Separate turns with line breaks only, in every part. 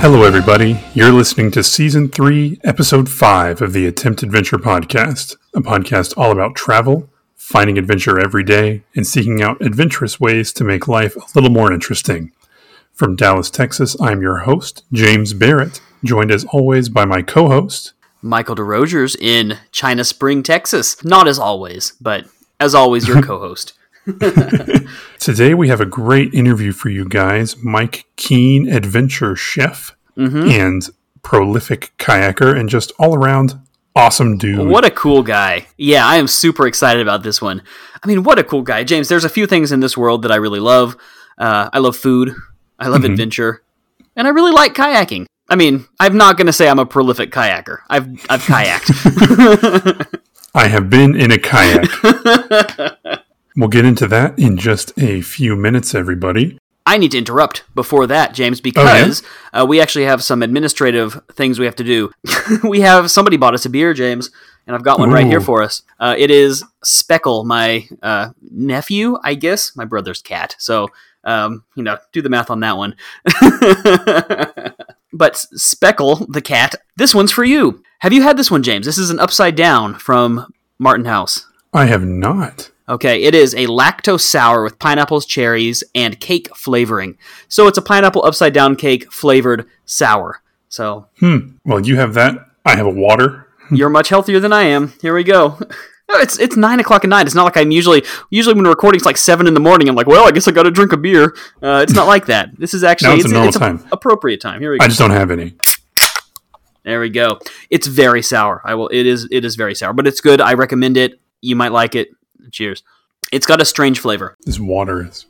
Hello, everybody. You're listening to Season 3, Episode 5 of the Attempt Adventure Podcast, a podcast all about travel, finding adventure every day, and seeking out adventurous ways to make life a little more interesting. From Dallas, Texas, I'm your host, James Barrett, joined as always by my co host,
Michael DeRogers in China Spring, Texas. Not as always, but as always, your co host.
Today we have a great interview for you guys. Mike Keen, adventure chef and prolific kayaker, and just all around awesome dude.
What a cool guy. Yeah, I am super excited about this one. I mean, what a cool guy. James, there's a few things in this world that I really love. Uh, I love food, I love adventure, and I really like kayaking. I mean, I'm not going to say I'm a prolific kayaker. I've I've kayaked.
I have been in a kayak. we'll get into that in just a few minutes, everybody.
I need to interrupt before that, James, because uh, we actually have some administrative things we have to do. we have somebody bought us a beer, James, and I've got one right here for us. Uh, it is Speckle, my uh, nephew, I guess, my brother's cat. So, um, you know, do the math on that one. but Speckle, the cat, this one's for you. Have you had this one, James? This is an upside down from Martin House.
I have not.
Okay, it is a lactose sour with pineapples, cherries, and cake flavoring. So it's a pineapple upside down cake flavored sour. So
Hmm. Well, you have that. I have a water.
you're much healthier than I am. Here we go. It's it's nine o'clock at night. It's not like I'm usually usually when recording it's like seven in the morning. I'm like, well, I guess I got to drink a beer. Uh, it's not like that. This is actually
No, it's a normal
it's
time.
appropriate time. Here we go.
I just don't have any.
There we go. It's very sour. I will. It is. It is very sour, but it's good. I recommend it. You might like it. Cheers. It's got a strange flavor,
This water is.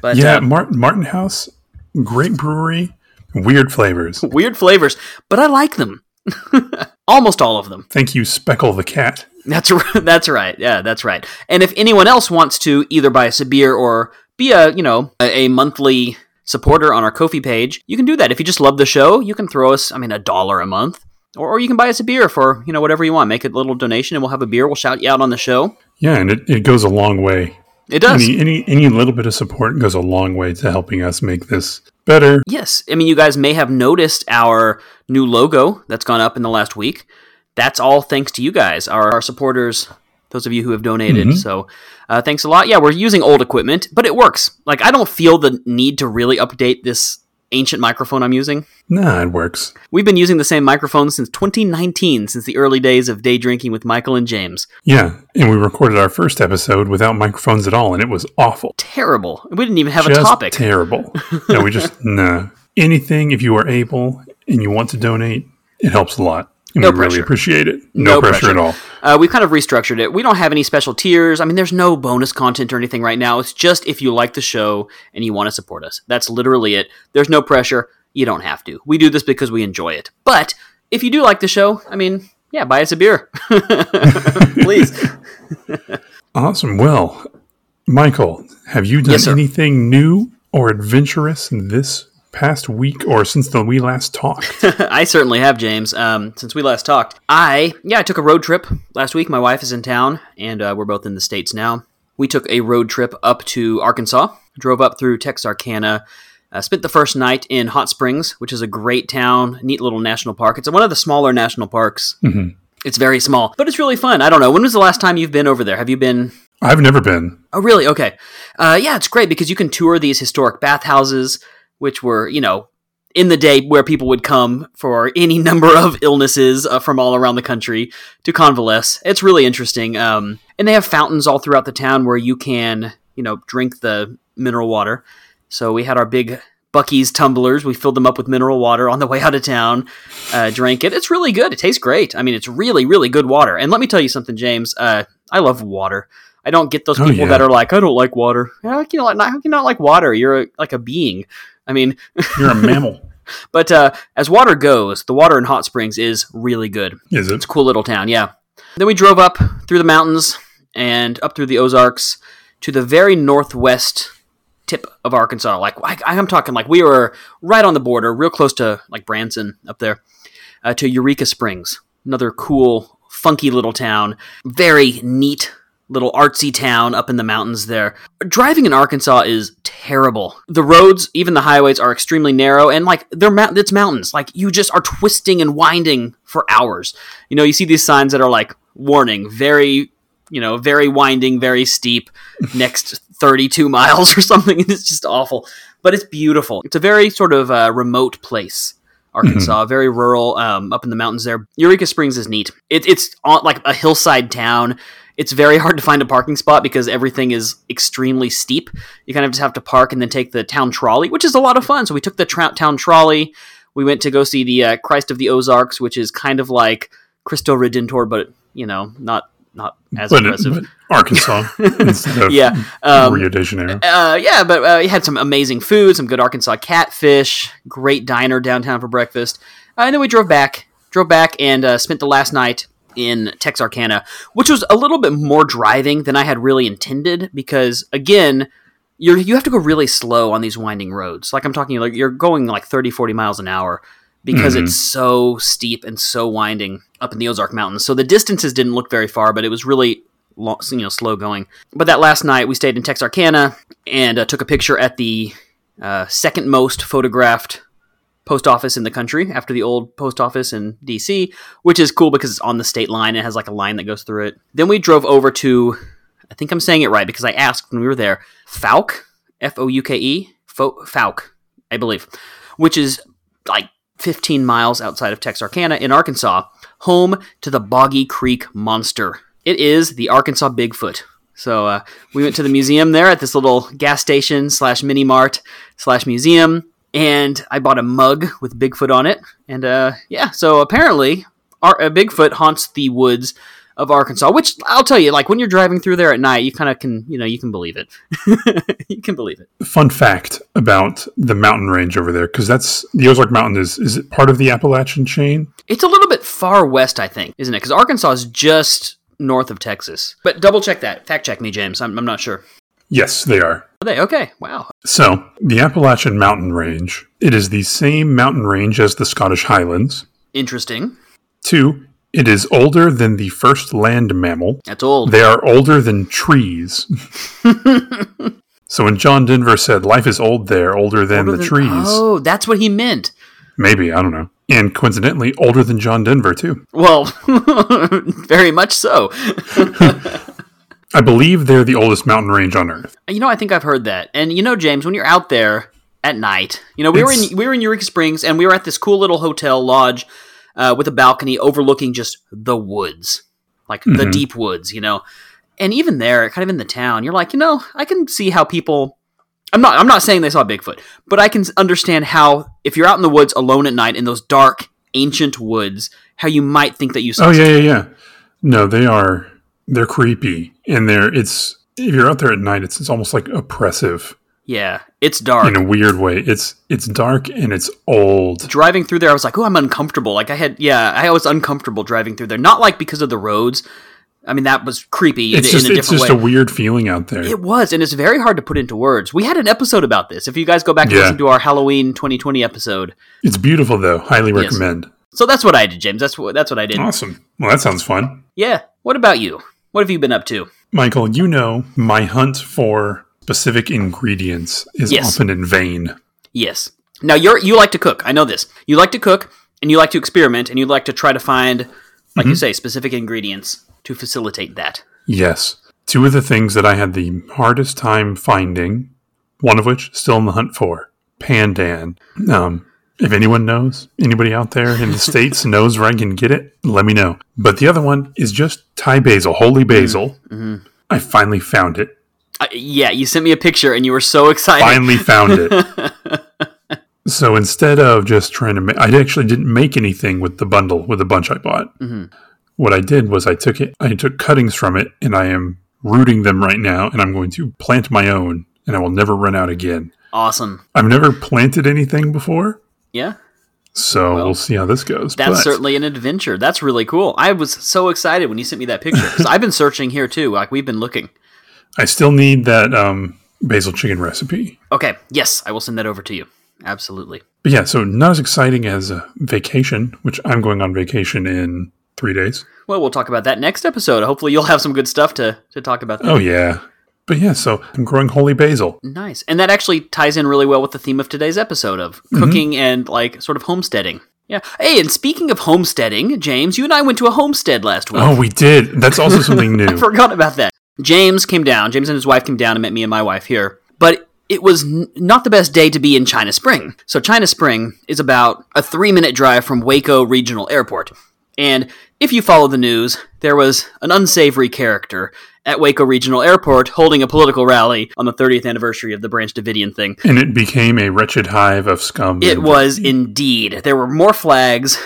but
yeah,
uh,
Martin, Martin House, great brewery, weird flavors.
weird flavors, but I like them. Almost all of them.
Thank you, Speckle the cat.
That's r- that's right. Yeah, that's right. And if anyone else wants to either buy us a beer or be a you know a, a monthly supporter on our Ko-fi page, you can do that. If you just love the show, you can throw us I mean a dollar a month, or, or you can buy us a beer for you know whatever you want. Make a little donation, and we'll have a beer. We'll shout you out on the show.
Yeah, and it, it goes a long way.
It does.
Any, any any little bit of support goes a long way to helping us make this better.
Yes. I mean, you guys may have noticed our new logo that's gone up in the last week. That's all thanks to you guys, our, our supporters, those of you who have donated. So uh, thanks a lot. Yeah, we're using old equipment, but it works. Like, I don't feel the need to really update this ancient microphone I'm using.
Nah, it works.
We've been using the same microphone since 2019, since the early days of day drinking with Michael and James.
Yeah, and we recorded our first episode without microphones at all, and it was awful.
Terrible. We didn't even have
just
a topic.
terrible. no, we just nah. Anything if you are able and you want to donate, it helps a lot.
No
we really
pressure.
appreciate it. No,
No
pressure,
pressure.
at all.
Uh, we've kind of restructured it. We don't have any special tiers. I mean, there's no bonus content or anything right now. It's just if you like the show and you want to support us. That's literally it. There's no pressure. You don't have to. We do this because we enjoy it. But if you do like the show, I mean, yeah, buy us a beer. Please.
Awesome. Well, Michael, have you done
Yes,
anything new or adventurous this past week or since the we last talked?
I certainly have, James. Um, since we last talked, I yeah, I took a road trip last week. My wife is in town, and uh, we're both in the states now. We took a road trip up to Arkansas. Drove up through Texarkana. Uh, spent the first night in Hot Springs, which is a great town, neat little national park. It's one of the smaller national parks.
Mhm.
It's very small, but it's really fun. I don't know. When was the last time you've been over there? Have you been
I've never been.
Oh, really? Okay. Uh, yeah, it's great because you can tour these historic bathhouses, which were, you know, in the day where people would come for any number of illnesses uh, from all around the country to convalesce. It's really interesting. Um, and they have fountains all throughout the town where you can, you know, drink the mineral water. So we had our big Buc-ee's tumblers. We filled them up with mineral water on the way out of town. Uh, drank it. It's really good. It tastes great. I mean, it's really, really good water. And let me tell you something, James. Uh, I love water. I don't get those
Oh,
people
yeah.
that are like, I don't like water. How can you not, how can you not like water? You're a, like a being. I mean,
You're a mammal.
but uh, as water goes, the water in Hot Springs is really good.
Is it?
It's a cool little town, yeah. Then we drove up through the mountains and up through the Ozarks to the very northwest tip of Arkansas. Like I, I'm talking, like we were right on the border, real close to like Branson up there, uh, to Eureka Springs, another cool, funky little town. Very neat little artsy town up in the mountains there. Driving in Arkansas is terrible. The roads, even the highways, are extremely narrow and like they're mount- it's mountains. Like you just are twisting and winding for hours. You know, you see these signs that are like warning, very, you know, very winding, very steep, next 32 miles or something. It's just awful, but it's beautiful. It's a very sort of uh, remote place. Arkansas, very rural, um, up in the mountains there. Eureka Springs is neat. It, it's on like a hillside town. It's very hard to find a parking spot because everything is extremely steep. You kind of just have to park and then take the town trolley, which is a lot of fun. So we took the tra- town trolley. We went to go see the uh, Christ of the Ozarks, which is kind of like Cristo Redentor, but you know, not not as
But,
impressive.
but Arkansas
yeah, um,
Rio de Janeiro.
uh, yeah, but uh, we had some amazing food, some good Arkansas catfish, great diner downtown for breakfast, uh, and then we drove back, drove back, and uh, spent the last night in Texarkana, which was a little bit more driving than I had really intended because again. You're, you have to go really slow on these winding roads. Like I'm talking, like you're going like 30, 40 miles an hour because
Mhm.
it's so steep and so winding up in the Ozark Mountains. So the distances didn't look very far, but it was really long, you know slow going. But that last night we stayed in Texarkana and uh, took a picture at the uh, second most photographed post office in the country after the old post office in DC, which is cool because it's on the state line. It has like a line that goes through it. Then we drove over to, I think I'm saying it right because I asked when we were there, Falk, F O U K E, Falk, I believe, which is like 15 miles outside of Texarkana in Arkansas, home to the Boggy Creek Monster. It is the Arkansas Bigfoot. So uh, we went to the museum there at this little gas station slash mini mart slash museum, and I bought a mug with Bigfoot on it. And uh, yeah, so apparently, our, uh, Bigfoot haunts the woods of Arkansas. Which I'll tell you, like when you're driving through there at night, you kind of can, you know, you can believe it. you can believe it.
Fun fact about the mountain range over there, because that's the Ozark Mountain is is it part of the Appalachian chain?
It's a little bit far west, I think, isn't it? Because Arkansas is just north of Texas. But double check that. Fact check me, James. I'm, I'm not sure.
Yes, they are.
Are they? Okay. Wow.
So the Appalachian Mountain Range, it is the same mountain range as the Scottish Highlands.
Interesting.
Two, it is older than the first land mammal.
That's old.
They are older than trees. so when John Denver said life is old there, older than
Older
the
than-
trees,
Oh, that's what he meant.
maybe, I don't know. And coincidentally, older than John Denver, too.
Well, very much so.
I believe they're the oldest mountain range on Earth.
You know, I think I've heard that. And you know, James, when you're out there at night, you know, we were in we were in Eureka Springs, and we were at this cool little hotel lodge uh, with a balcony overlooking just the woods, like the
Mhm.
deep woods. You know, and even there, kind of in the town, you're like, you know, I can see how people. I'm not. I'm not saying they saw Bigfoot, but I can understand how if you're out in the woods alone at night in those dark, ancient woods, how you might think that you saw.
Oh, yeah, yeah, yeah. No, they are, they're creepy. And they're, it's, if you're out there at night, it's, it's almost like oppressive
Yeah, it's dark.
in a weird way. It's, it's dark and it's old.
driving through there, I was like, oh, I'm uncomfortable. Like I had, yeah, I was uncomfortable driving through there. Not like because of the roads. I mean, that was creepy in,
It's
in
just,
a
it's just
way.
a weird feeling out there.
it was, and it's very hard to put into words. We had an episode about this. If you guys go back and
Yeah.
listen to our Halloween 2020 episode,
It's beautiful though. Highly
Yes.
recommend.
so that's what I did, James. That's what that's what I did.
Awesome. Well, that sounds fun.
Yeah. What about you? What have you been up to?
Michael, you know my hunt for specific ingredients is
Yes.
often in vain.
Yes. Now you're you like to cook. I know this. You like to cook, and you like to experiment, and you like to try to find, like
Mm-hmm.
you say, specific ingredients to facilitate that.
Yes. Two of the things that I had the hardest time finding, one of which still in the hunt for, pandan. Um, if anyone knows, anybody out there in the States knows where I can get it, let me know. But the other one is just Thai basil, holy basil.
Mm-hmm.
I finally found it.
Uh, yeah, you sent me a picture, and you were so excited.
Finally found it. so instead of just trying to make, I actually didn't make anything with the bundle, with the bunch I bought.
Mhm.
What I did was I took it, I took cuttings from it, and I am rooting them right now, and I'm going to plant my own, and I will never run out again.
Awesome.
I've never planted anything before,
Yeah,
so
Well,
we'll see how this goes.
that's
but
certainly an adventure. That's really cool. I was so excited when you sent me that picture I've been searching here too. Like we've been looking.
I still need that um, basil chicken recipe.
Okay, yes, I will send that over to you. Absolutely.
But yeah, so not as exciting as a vacation, which I'm going on vacation in three days.
Well, we'll talk about that next episode. Hopefully, you'll have some good stuff to, to talk about. Then.
Oh, yeah. But yeah, so I'm growing holy basil.
Nice. And that actually ties in really well with the theme of today's episode of mm-hmm. cooking and like sort of homesteading. Yeah. Hey, and speaking of homesteading, James, you and I went to a homestead last week.
Oh, we did. That's also something new.
I forgot about that. James came down. James and his wife came down and met me and my wife here. But it was n- not the best day to be in China Spring. So China Spring is about a three-minute drive from Waco Regional Airport. And if you follow the news, there was an unsavory character at Waco Regional Airport holding a political rally on the 30th anniversary of the Branch Davidian thing.
and it became a wretched hive of scum.
It was indeed. There were more flags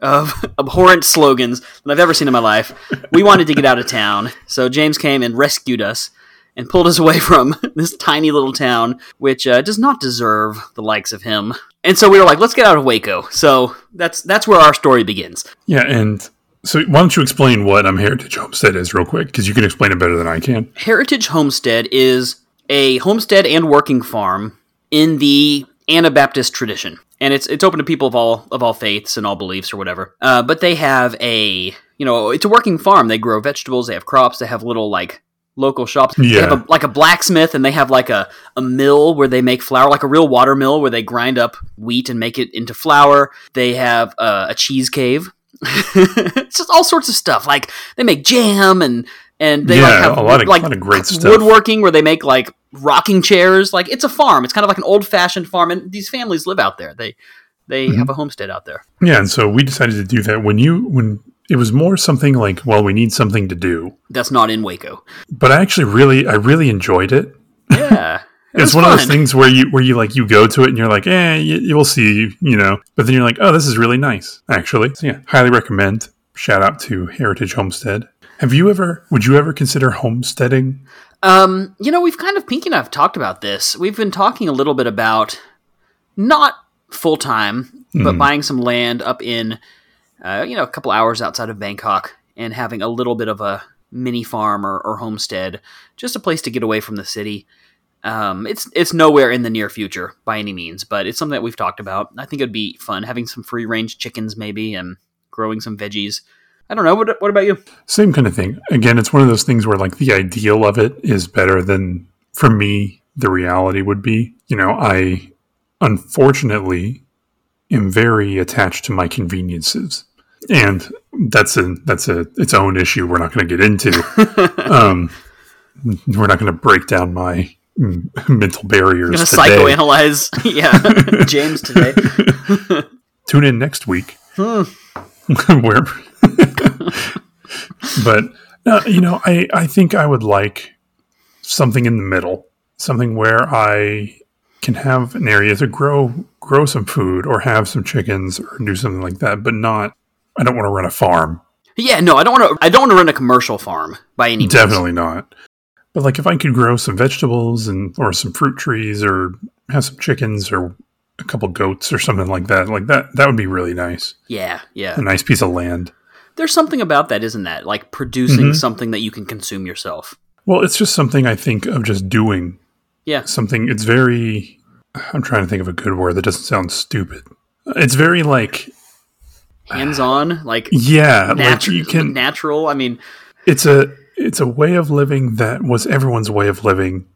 of abhorrent slogans than I've ever seen in my life. We wanted to get out of town, so James came and rescued us and pulled us away from this tiny little town, which uh, does not deserve the likes of him. And so we were like, let's get out of Waco. So that's that's where our story begins.
Yeah, and so why don't you explain what um, Heritage Homestead is real quick? Because you can explain it better than I can.
Heritage Homestead is a homestead and working farm in the Anabaptist tradition, and it's it's open to people of all of all faiths and all beliefs or whatever. Uh, but they have a you know it's a working farm. They grow vegetables. They have crops. They have little like local shops. They
Yeah.
have a, like a blacksmith, and they have like a a mill where they make flour, like a real water mill where they grind up wheat and make it into flour. They have uh, a cheese cave. It's just all sorts of stuff. Like they make jam and and they like have
a lot of-
like
lot of great stuff.
woodworking where they make like rocking chairs. Like it's a farm. It's kind of like an old fashioned farm, and these families live out there. They they
Mm-hmm.
have a homestead out there.
Yeah, and so we decided to do that when you when it was more something like, well, we need something to do.
That's not in Waco.
But I actually really I really enjoyed it.
Yeah, it
It's one of those things where you where you like you go to it and you're like, eh, you, you will see, you know. But then you're like, oh, this is really nice, actually. So yeah, highly recommend. Shout out to Heritage Homestead. Have you ever? Would you ever consider homesteading?
Um, you know, we've kind of Pinky and I've talked about this. We've been talking a little bit about not full time, but
Hmm.
buying some land up in, uh, you know, a couple hours outside of Bangkok and having a little bit of a mini farm or, or homestead, just a place to get away from the city. Um, it's it's nowhere in the near future by any means, but it's something that we've talked about. I think it'd be fun having some free range chickens maybe and growing some veggies. I don't know. What, what about you?
Same kind of thing. Again, it's one of those things where like the ideal of it is better than for me the reality would be. You know, I unfortunately am very attached to my conveniences. And that's a that's a its own issue we're not going to get into. um, we're not going to break down my mental barriers
gonna
today.
psychoanalyze, yeah, James today.
Tune in next week.
Hmm.
Where, but uh, you know, I I think I would like something in the middle, something where I can have an area to grow grow some food or have some chickens or do something like that, but not. I don't want to run a farm.
Yeah, no, I don't want to. I don't want to run a commercial farm by any means.
Definitely not. But like if I could grow some vegetables and or some fruit trees or have some chickens or a couple goats or something like that, like that that would be really nice.
Yeah, yeah.
A nice piece of land.
There's something about that, isn't that? Like producing
Mhm.
something that you can consume yourself.
Well, it's just something I think of just doing
Yeah,
something. It's very. I'm trying to think of a good word that doesn't sound stupid. It's very like
hands on, like
yeah, like
natural.
you can.
natural. I mean,
It's a it's a way of living that was everyone's way of living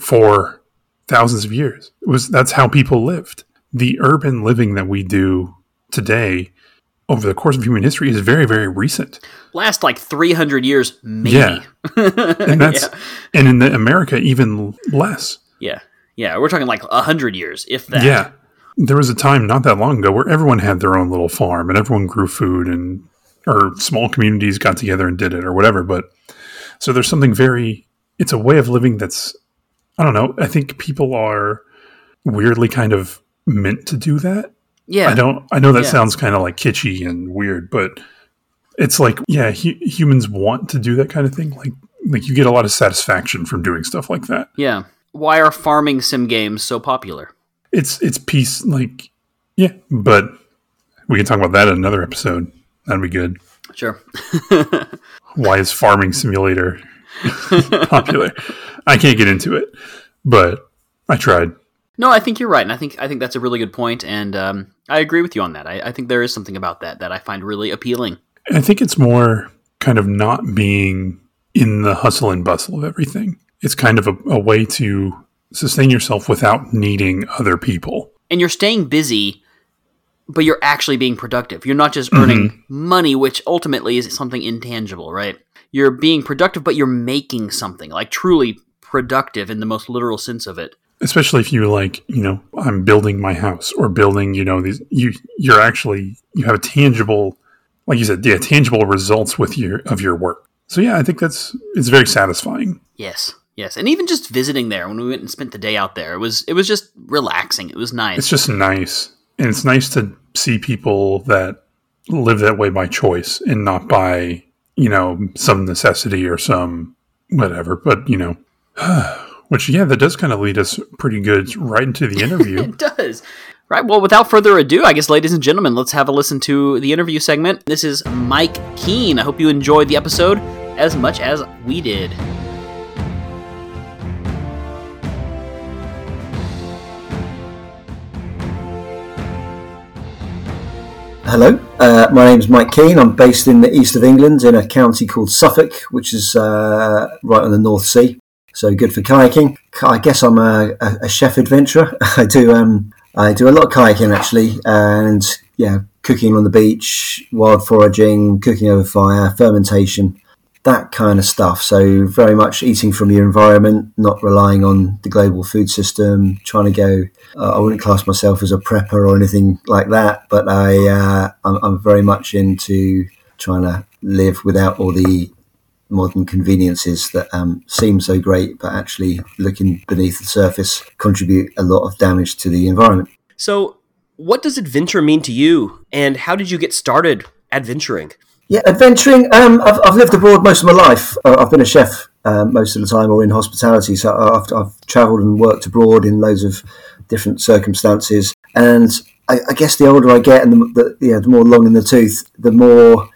for thousands of years. It was that's how people lived. The urban living that we do today over the course of human history is very very recent.
last like 300 years, maybe.
Yeah. And that's
yeah.
and in the America even less.
yeah, yeah. We're talking like a hundred years, if that.
Yeah. There was a time not that long ago where everyone had their own little farm and everyone grew food and or small communities got together and did it or whatever. But so there's something very it's a way of living that's I don't know. I think people are weirdly kind of meant to do that.
yeah.
I don't I know that
Yeah.
sounds kind of like kitschy and weird, but it's like yeah, hu- humans want to do that kind of thing. Like like you get a lot of satisfaction from doing stuff like that.
yeah. Why are farming sim games so popular?
it's it's peace like yeah but we can talk about that in another episode that'd be good
Sure.
why is farming simulator popular i can't get into it but i tried
No, I think you're right, and I think I think that's a really good point, and um, I agree with you on that. I, I think there is something about that that I find really appealing.
I think it's more kind of not being in the hustle and bustle of everything. It's kind of a, a way to sustain yourself without needing other people.
And you're staying busy, but you're actually being productive. You're not just earning mm-hmm. money, which ultimately is something intangible, right? You're being productive, but you're making something like truly productive in the most literal sense of it.
Especially if you like, you know, I'm building my house or building, you know, these you you're actually you have a tangible like you said, yeah, tangible results with your of your work. So yeah, I think that's it's very satisfying.
Yes. Yes, and even just visiting there when we went and spent the day out there, it was it was just relaxing. It was nice.
It's just nice, and it's nice to see people that live that way by choice and not by you know some necessity or some whatever. But you know, which yeah, that does kind of lead us pretty good right into the interview.
it does. Right. Well, without further ado, I guess, ladies and gentlemen, let's have a listen to the interview segment. This is Mike Keen. I hope you enjoyed the episode as much as we did.
Hello, uh, my name is Mike Keen. I'm based in the east of England in a county called Suffolk, which is uh, right on the North Sea. So good for kayaking. I guess I'm a, a chef adventurer. I do um, I do a lot of kayaking actually, and yeah, cooking on the beach, wild foraging, cooking over fire, fermentation, that kind of stuff. So very much eating from your environment, not relying on the global food system. Trying to go. Uh, I wouldn't class myself as a prepper or anything like that, but I uh, I'm, I'm very much into trying to live without all the modern conveniences that um, seem so great, but actually looking beneath the surface contribute a lot of damage to the environment.
So, what does adventure mean to you, and how did you get started adventuring?
Yeah, adventuring. Um, I've, I've lived abroad most of my life. Uh, I've been a chef um, most of the time, or in hospitality. So I've, I've travelled and worked abroad in loads of different circumstances. And I, I guess the older I get, and the, the, yeah, the more long in the tooth, the more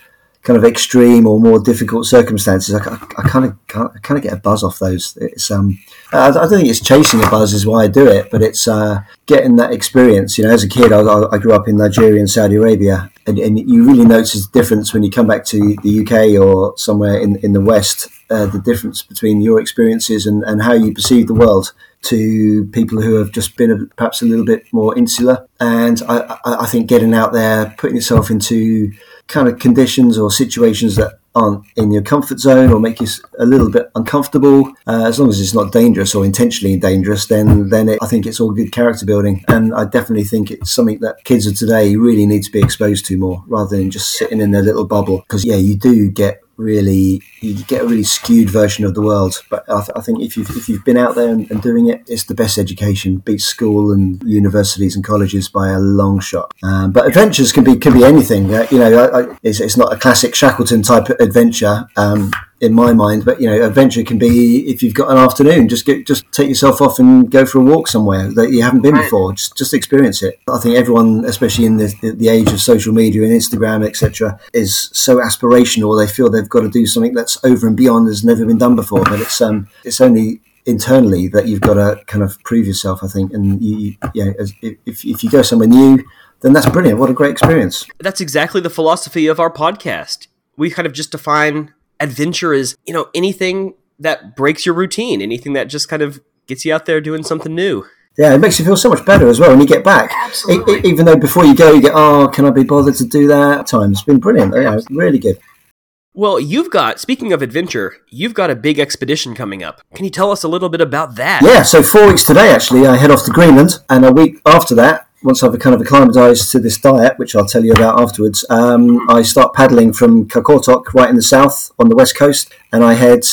kind of extreme or more difficult circumstances, I, I, I kind of I kind of get a buzz off those. It's um, I, I, don't think it's chasing a buzz is why I do it, but it's uh, getting that experience. You know, as a kid, I, grew up in Nigeria and Saudi Arabia, and, and, you really notice the difference when you come back to the UK or somewhere in in the West. Uh, the difference between your experiences and, and how you perceive the world to people who have just been a, perhaps a little bit more insular. And I, I think getting out there, putting yourself into kind of conditions or situations that aren't in your comfort zone or make you a little bit uncomfortable, uh, as long as it's not dangerous or intentionally dangerous, then then it, I think it's all good character building. And I definitely think it's something that kids of today really need to be exposed to more, rather than just sitting in their little bubble. Because yeah, you do get really you get a really skewed version of the world. But I, th- I think if you've if you've been out there and, and, doing it, it's the best education. Beats school and universities and colleges by a long shot. Um, but adventures can be can be anything. Uh, you know, I, I, it's, it's not a classic Shackleton type adventure. Um, in my mind. But you know, adventure can be if you've got an afternoon, just get just take yourself off and go for a walk somewhere that you haven't been before. Just just experience it. I think everyone, especially in the, the age of social media and Instagram, etc., is so aspirational. They feel they've got to do something that's over and beyond has never been done before. But it's um it's only internally that you've got to kind of prove yourself. I think, and you, yeah, if if you go somewhere new. Then that's brilliant. What a great experience.
That's exactly the philosophy of our podcast. We kind of just define adventure is, you know, anything that breaks your routine, anything that just kind of gets you out there doing something new.
Yeah, it makes you feel so much better as well when you get back. Absolutely. even though before you go, you get, oh, can I be bothered to do that? Time it's been brilliant. Yeah, it's really good.
Well, you've got, speaking of adventure, you've got a big expedition coming up. Can you tell us a little bit about that?
Yeah, so four weeks today, actually, I head off to Greenland, and a week after that, once I've kind of acclimatized to this diet, which I'll tell you about afterwards, um, I start paddling from Qaqortoq, right in the south on the west coast, and I head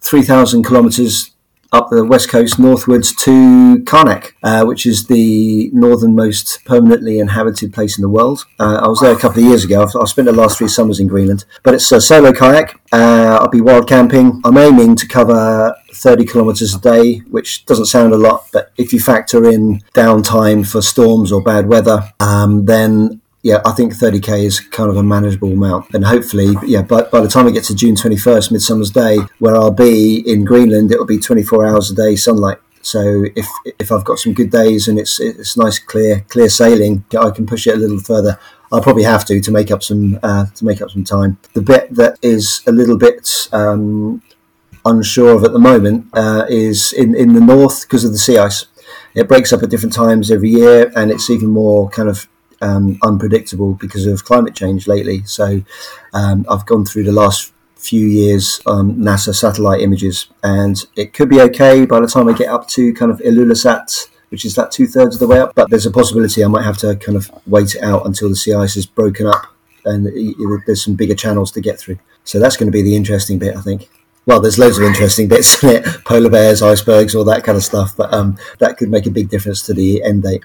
3,000 kilometers up the west coast northwards to Qaanaaq, uh, which is the northernmost permanently inhabited place in the world. Uh, I was there a couple of years ago. I've, I've, spent the last three summers in Greenland, but it's a solo kayak. Uh, I'll be wild camping. I'm aiming to cover 30 kilometers a day, which doesn't sound a lot, but if you factor in downtime for storms or bad weather, um, then yeah, I think 30k is kind of a manageable amount. And hopefully, yeah, by, by the time it gets to June 21st, Midsummer's Day, where I'll be in Greenland, it'll be 24 hours a day sunlight. So if if I've got some good days and it's it's nice clear clear sailing, I can push it a little further. I'll probably have to to make up some uh, to make up some time. The bit that is a little bit um, unsure of at the moment uh, is in in the north because of the sea ice. It breaks up at different times every year, and it's even more kind of um, unpredictable because of climate change lately. So um, I've gone through the last few years um, NASA satellite images, and it could be okay by the time I get up to kind of Ilulissat, which is that two thirds of the way up. But there's a possibility I might have to kind of wait it out until the sea ice is broken up and there's some bigger channels to get through. So that's going to be the interesting bit, I think. Well, there's loads of interesting bits in it polar bears, icebergs, all that kind of stuff, but um, that could make a big difference to the end date.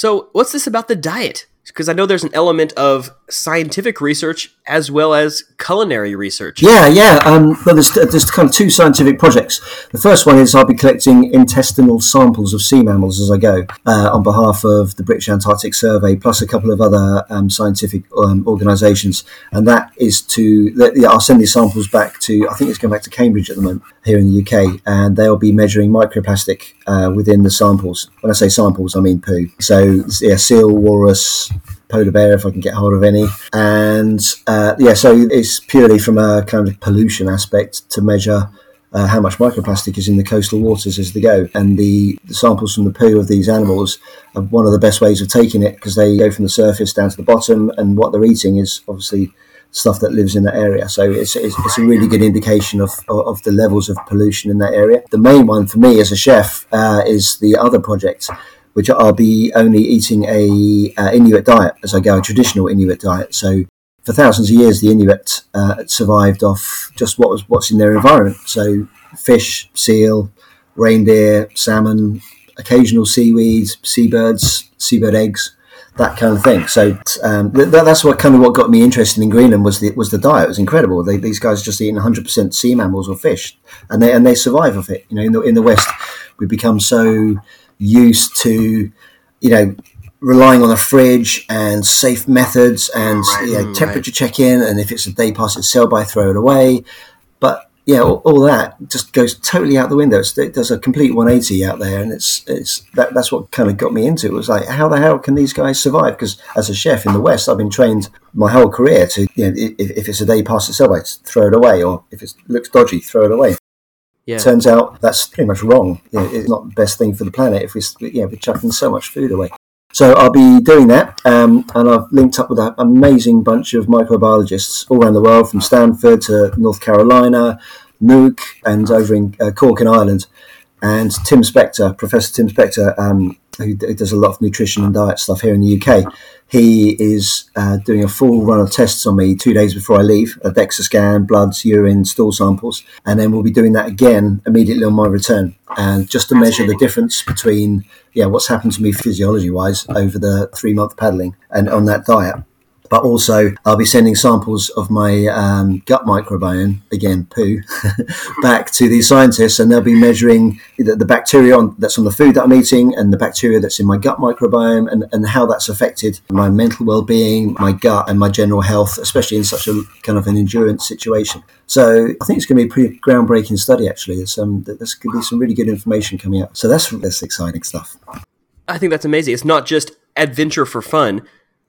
So, what's this about the diet? Because I know there's an element of scientific research as well as culinary research.
Yeah, yeah. Um, well, there's, there's kind of two scientific projects. The first one is I'll be collecting intestinal samples of sea mammals as I go uh, on behalf of the British Antarctic Survey, plus a couple of other um, scientific um, organisations. And that is to, yeah, I'll send these samples back to, I think it's going back to Cambridge at the moment here in the UK, and they'll be measuring microplastic uh, within the samples. When I say samples, I mean poo. So, yeah, seal, walrus, polar bear if I can get hold of any. And uh, yeah, so it's purely from a kind of pollution aspect to measure. Uh, how much microplastic is in the coastal waters as they go. And the, the, samples from the poo of these animals are one of the best ways of taking it because they go from the surface down to the bottom, and what they're eating is obviously stuff that lives in that area. So it's, it's, it's a really good indication of, of, of, the levels of pollution in that area. The main one for me as a chef uh, is the other project, which I'll be only eating a uh, Inuit diet as I go, a traditional Inuit diet. So for thousands of years, the Inuit uh, survived off just what was what's in their environment. So fish, seal, reindeer, salmon, occasional seaweed, seabirds, seabird eggs, that kind of thing. So um, th- that's what kind of what got me interested in Greenland was the was the diet. It was incredible. They, these guys just eating 100 percent sea mammals or fish, and they and they survive off it. You know, in the in the West, we become so used to, you know, relying on a fridge and safe methods and right, you know, mm, temperature right. check in. And if it's a day past its sell by, throw it away. But yeah, all, all, that just goes totally out the window. It's, it does a complete 180 out there, and it's it's that, that's what kind of got me into it. it. Was like, how the hell can these guys survive? Because as a chef in the West, I've been trained my whole career to you know, if, if it's a day past its sell by, throw it away, or if it looks dodgy, throw it away. Yeah. Turns out that's pretty much wrong. It's not the best thing for the planet if we, you know, we're chucking so much food away. So I'll be doing that, um, and I've linked up with an amazing bunch of microbiologists all around the world, from Stanford to North Carolina, Nuuk, and over in uh, Cork in Ireland. And Tim Spector, Professor Tim Spector, um, who, does a lot of nutrition and diet stuff here in the UK, he is uh, doing a full run of tests on me two days before I leave a DEXA scan, bloods, urine, stool samples. And then we'll be doing that again immediately on my return. And just to measure the difference between yeah, what's happened to me physiology wise over the three month paddling and on that diet but also I'll be sending samples of my um, gut microbiome, again poo, back to these scientists, and they'll be measuring the, the bacteria on, that's on the food that I'm eating and the bacteria that's in my gut microbiome, and, and how that's affected my mental well-being, my gut, and my general health, especially in such a kind of an endurance situation. So I think it's going to be a pretty groundbreaking study. Actually, there's, um, there's going to be some really good information coming out. So that's that's exciting stuff.
I think that's amazing. It's not just adventure for fun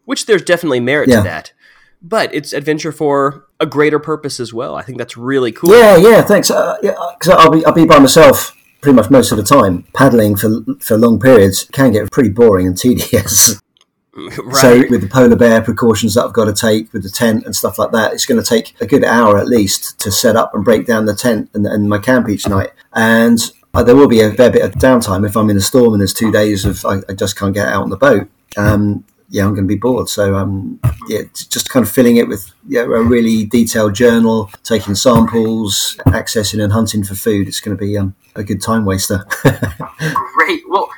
which there's definitely merit yeah. to that. But it's adventure for a greater purpose as well. I think that's really cool.
Yeah, yeah, thanks. Uh, yeah, because I'll be I'll be by myself pretty much most of the time. Paddling for for long periods can get pretty boring and tedious. Right. So with the polar bear precautions that I've got to take with the tent and stuff like that, it's going to take a good hour at least to set up and break down the tent and, and my camp each night. And uh, there will be a fair bit of downtime if I'm in a storm and there's two days of I, I just can't get out on the boat. Um, yeah, I'm going to be bored. So um, yeah, just kind of filling it with yeah, a really detailed journal, taking samples, accessing and hunting for food. It's going to be um, a good time waster.
Great. Well,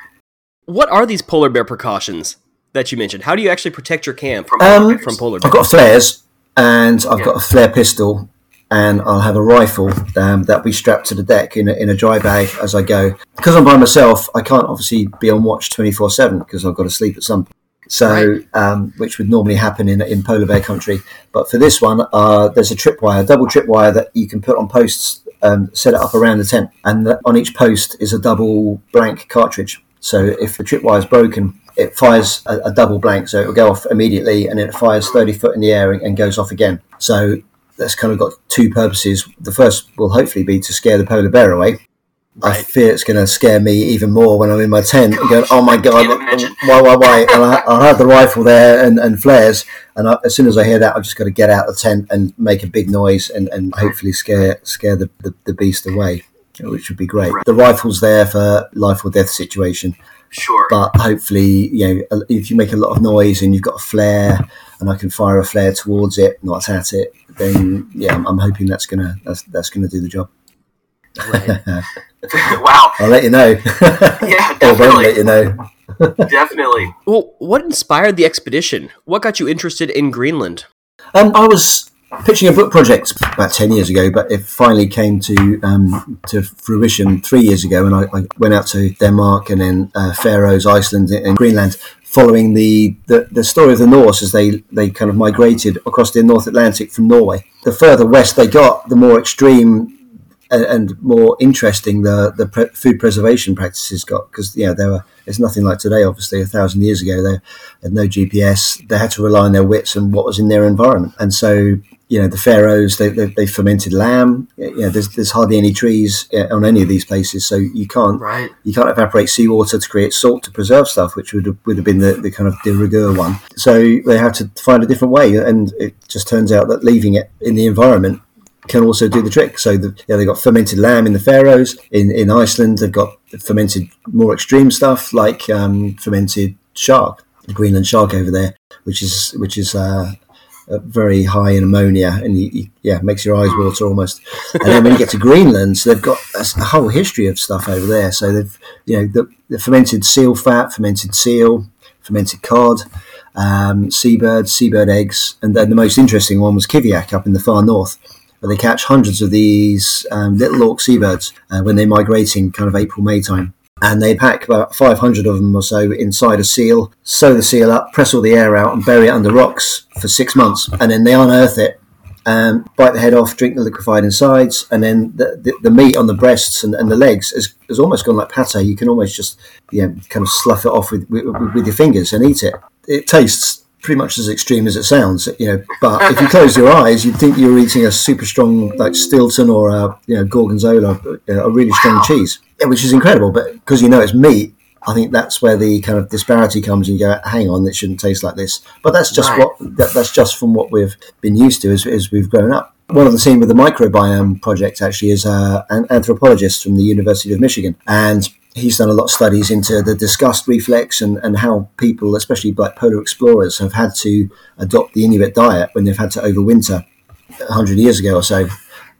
what are these polar bear precautions that you mentioned? How do you actually protect your camp from,
um,
from polar bears?
I've got flares and I've yeah. got a flare pistol and I'll have a rifle um, that we strap to the deck in a, in a dry bag as I go. Because I'm by myself, I can't obviously be on watch 24 7 because I've got to sleep at some point. So, right. um, which would normally happen in, in polar bear country. But for this one, uh, there's a tripwire, a double tripwire that you can put on posts, um, set it up around the tent. And on each post is a double blank cartridge. So if the tripwire is broken, it fires a, a double blank, so it will go off immediately, and it fires thirty foot in the air and, and goes off again. So that's kind of got two purposes. The first will hopefully be to scare the polar bear away. I fear it's going to scare me even more when I'm in my tent and going, oh my god, why, why, why? And I, I'll have the rifle there and, and flares, and I, as soon as I hear that, I've just got to get out of the tent and make a big noise and, and hopefully scare scare the, the, the beast away, which would be great.
Right.
The rifle's there for life or death situation,
Sure.
but hopefully, you know, if you make a lot of noise and you've got a flare, and I can fire a flare towards it, not at it, then yeah, I'm, I'm hoping that's gonna that's, that's gonna do the job.
wow.
I'll let you know.
Yeah,
or won't
definitely.
let you know.
Definitely.
Well, what inspired the expedition? What got you interested in Greenland?
Um, I was pitching a book project about ten years ago, but it finally came to um, to fruition three years ago, and I, I went out to Denmark and then uh, Faroes, Iceland, and Greenland, following the, the, the story of the Norse as they, they kind of migrated across the North Atlantic from Norway. The further west they got, the more extreme and, and more interesting the the pre- food preservation practices got because yeah there were it's nothing like today obviously a thousand years ago they had no GPS they had to rely on their wits and what was in their environment. And so you know the Faroes they, they, they fermented lamb. You know there's, there's hardly any trees on any of these places. So you can't
Right.
you can't evaporate seawater to create salt to preserve stuff, which would have, would have been the, the kind of de rigueur one. So they had to find a different way, and it just turns out that leaving it in the environment can also do the trick. So the, yeah, they got fermented lamb in the Faroes. In in Iceland, they've got fermented more extreme stuff like um, fermented shark, the Greenland shark over there, which is which is. Uh, very high in ammonia, and you, you, yeah, makes your eyes water almost. And then when you get to Greenland, so they've got a whole history of stuff over there. So they've, you know, the, the fermented seal fat, fermented seal, fermented cod, um, seabirds, seabird eggs, and then the most interesting one was kiviak up in the far north, they catch hundreds of these um, little auk seabirds uh, when they're migrating, kind of April May time. And they pack about 500 of them or so inside a seal, sew the seal up, press all the air out, and bury it under rocks for six months. And then they unearth it um, bite the head off, drink the liquefied insides, and then the, the, the meat on the breasts and, and the legs has, has almost gone like pate. You can almost just yeah, kind of slough it off with, with, with your fingers and eat it. It tastes pretty much as extreme as it sounds, you know. But if you close your eyes, you'd think you're eating a super strong like Stilton or a you know Gorgonzola, you know, a really strong cheese, yeah, which is incredible. But because you know it's meat, I think that's where the kind of disparity comes. And you go, hang on, it shouldn't taste like this. But that's just
Right.
what that, that's just from what we've been used to as, as we've grown up. One of the seen with the microbiome project actually is uh, an anthropologist from the University of Michigan, and he's done a lot of studies into the disgust reflex and, and how people, especially like polar explorers, have had to adopt the Inuit diet when they've had to overwinter hundred years ago or so,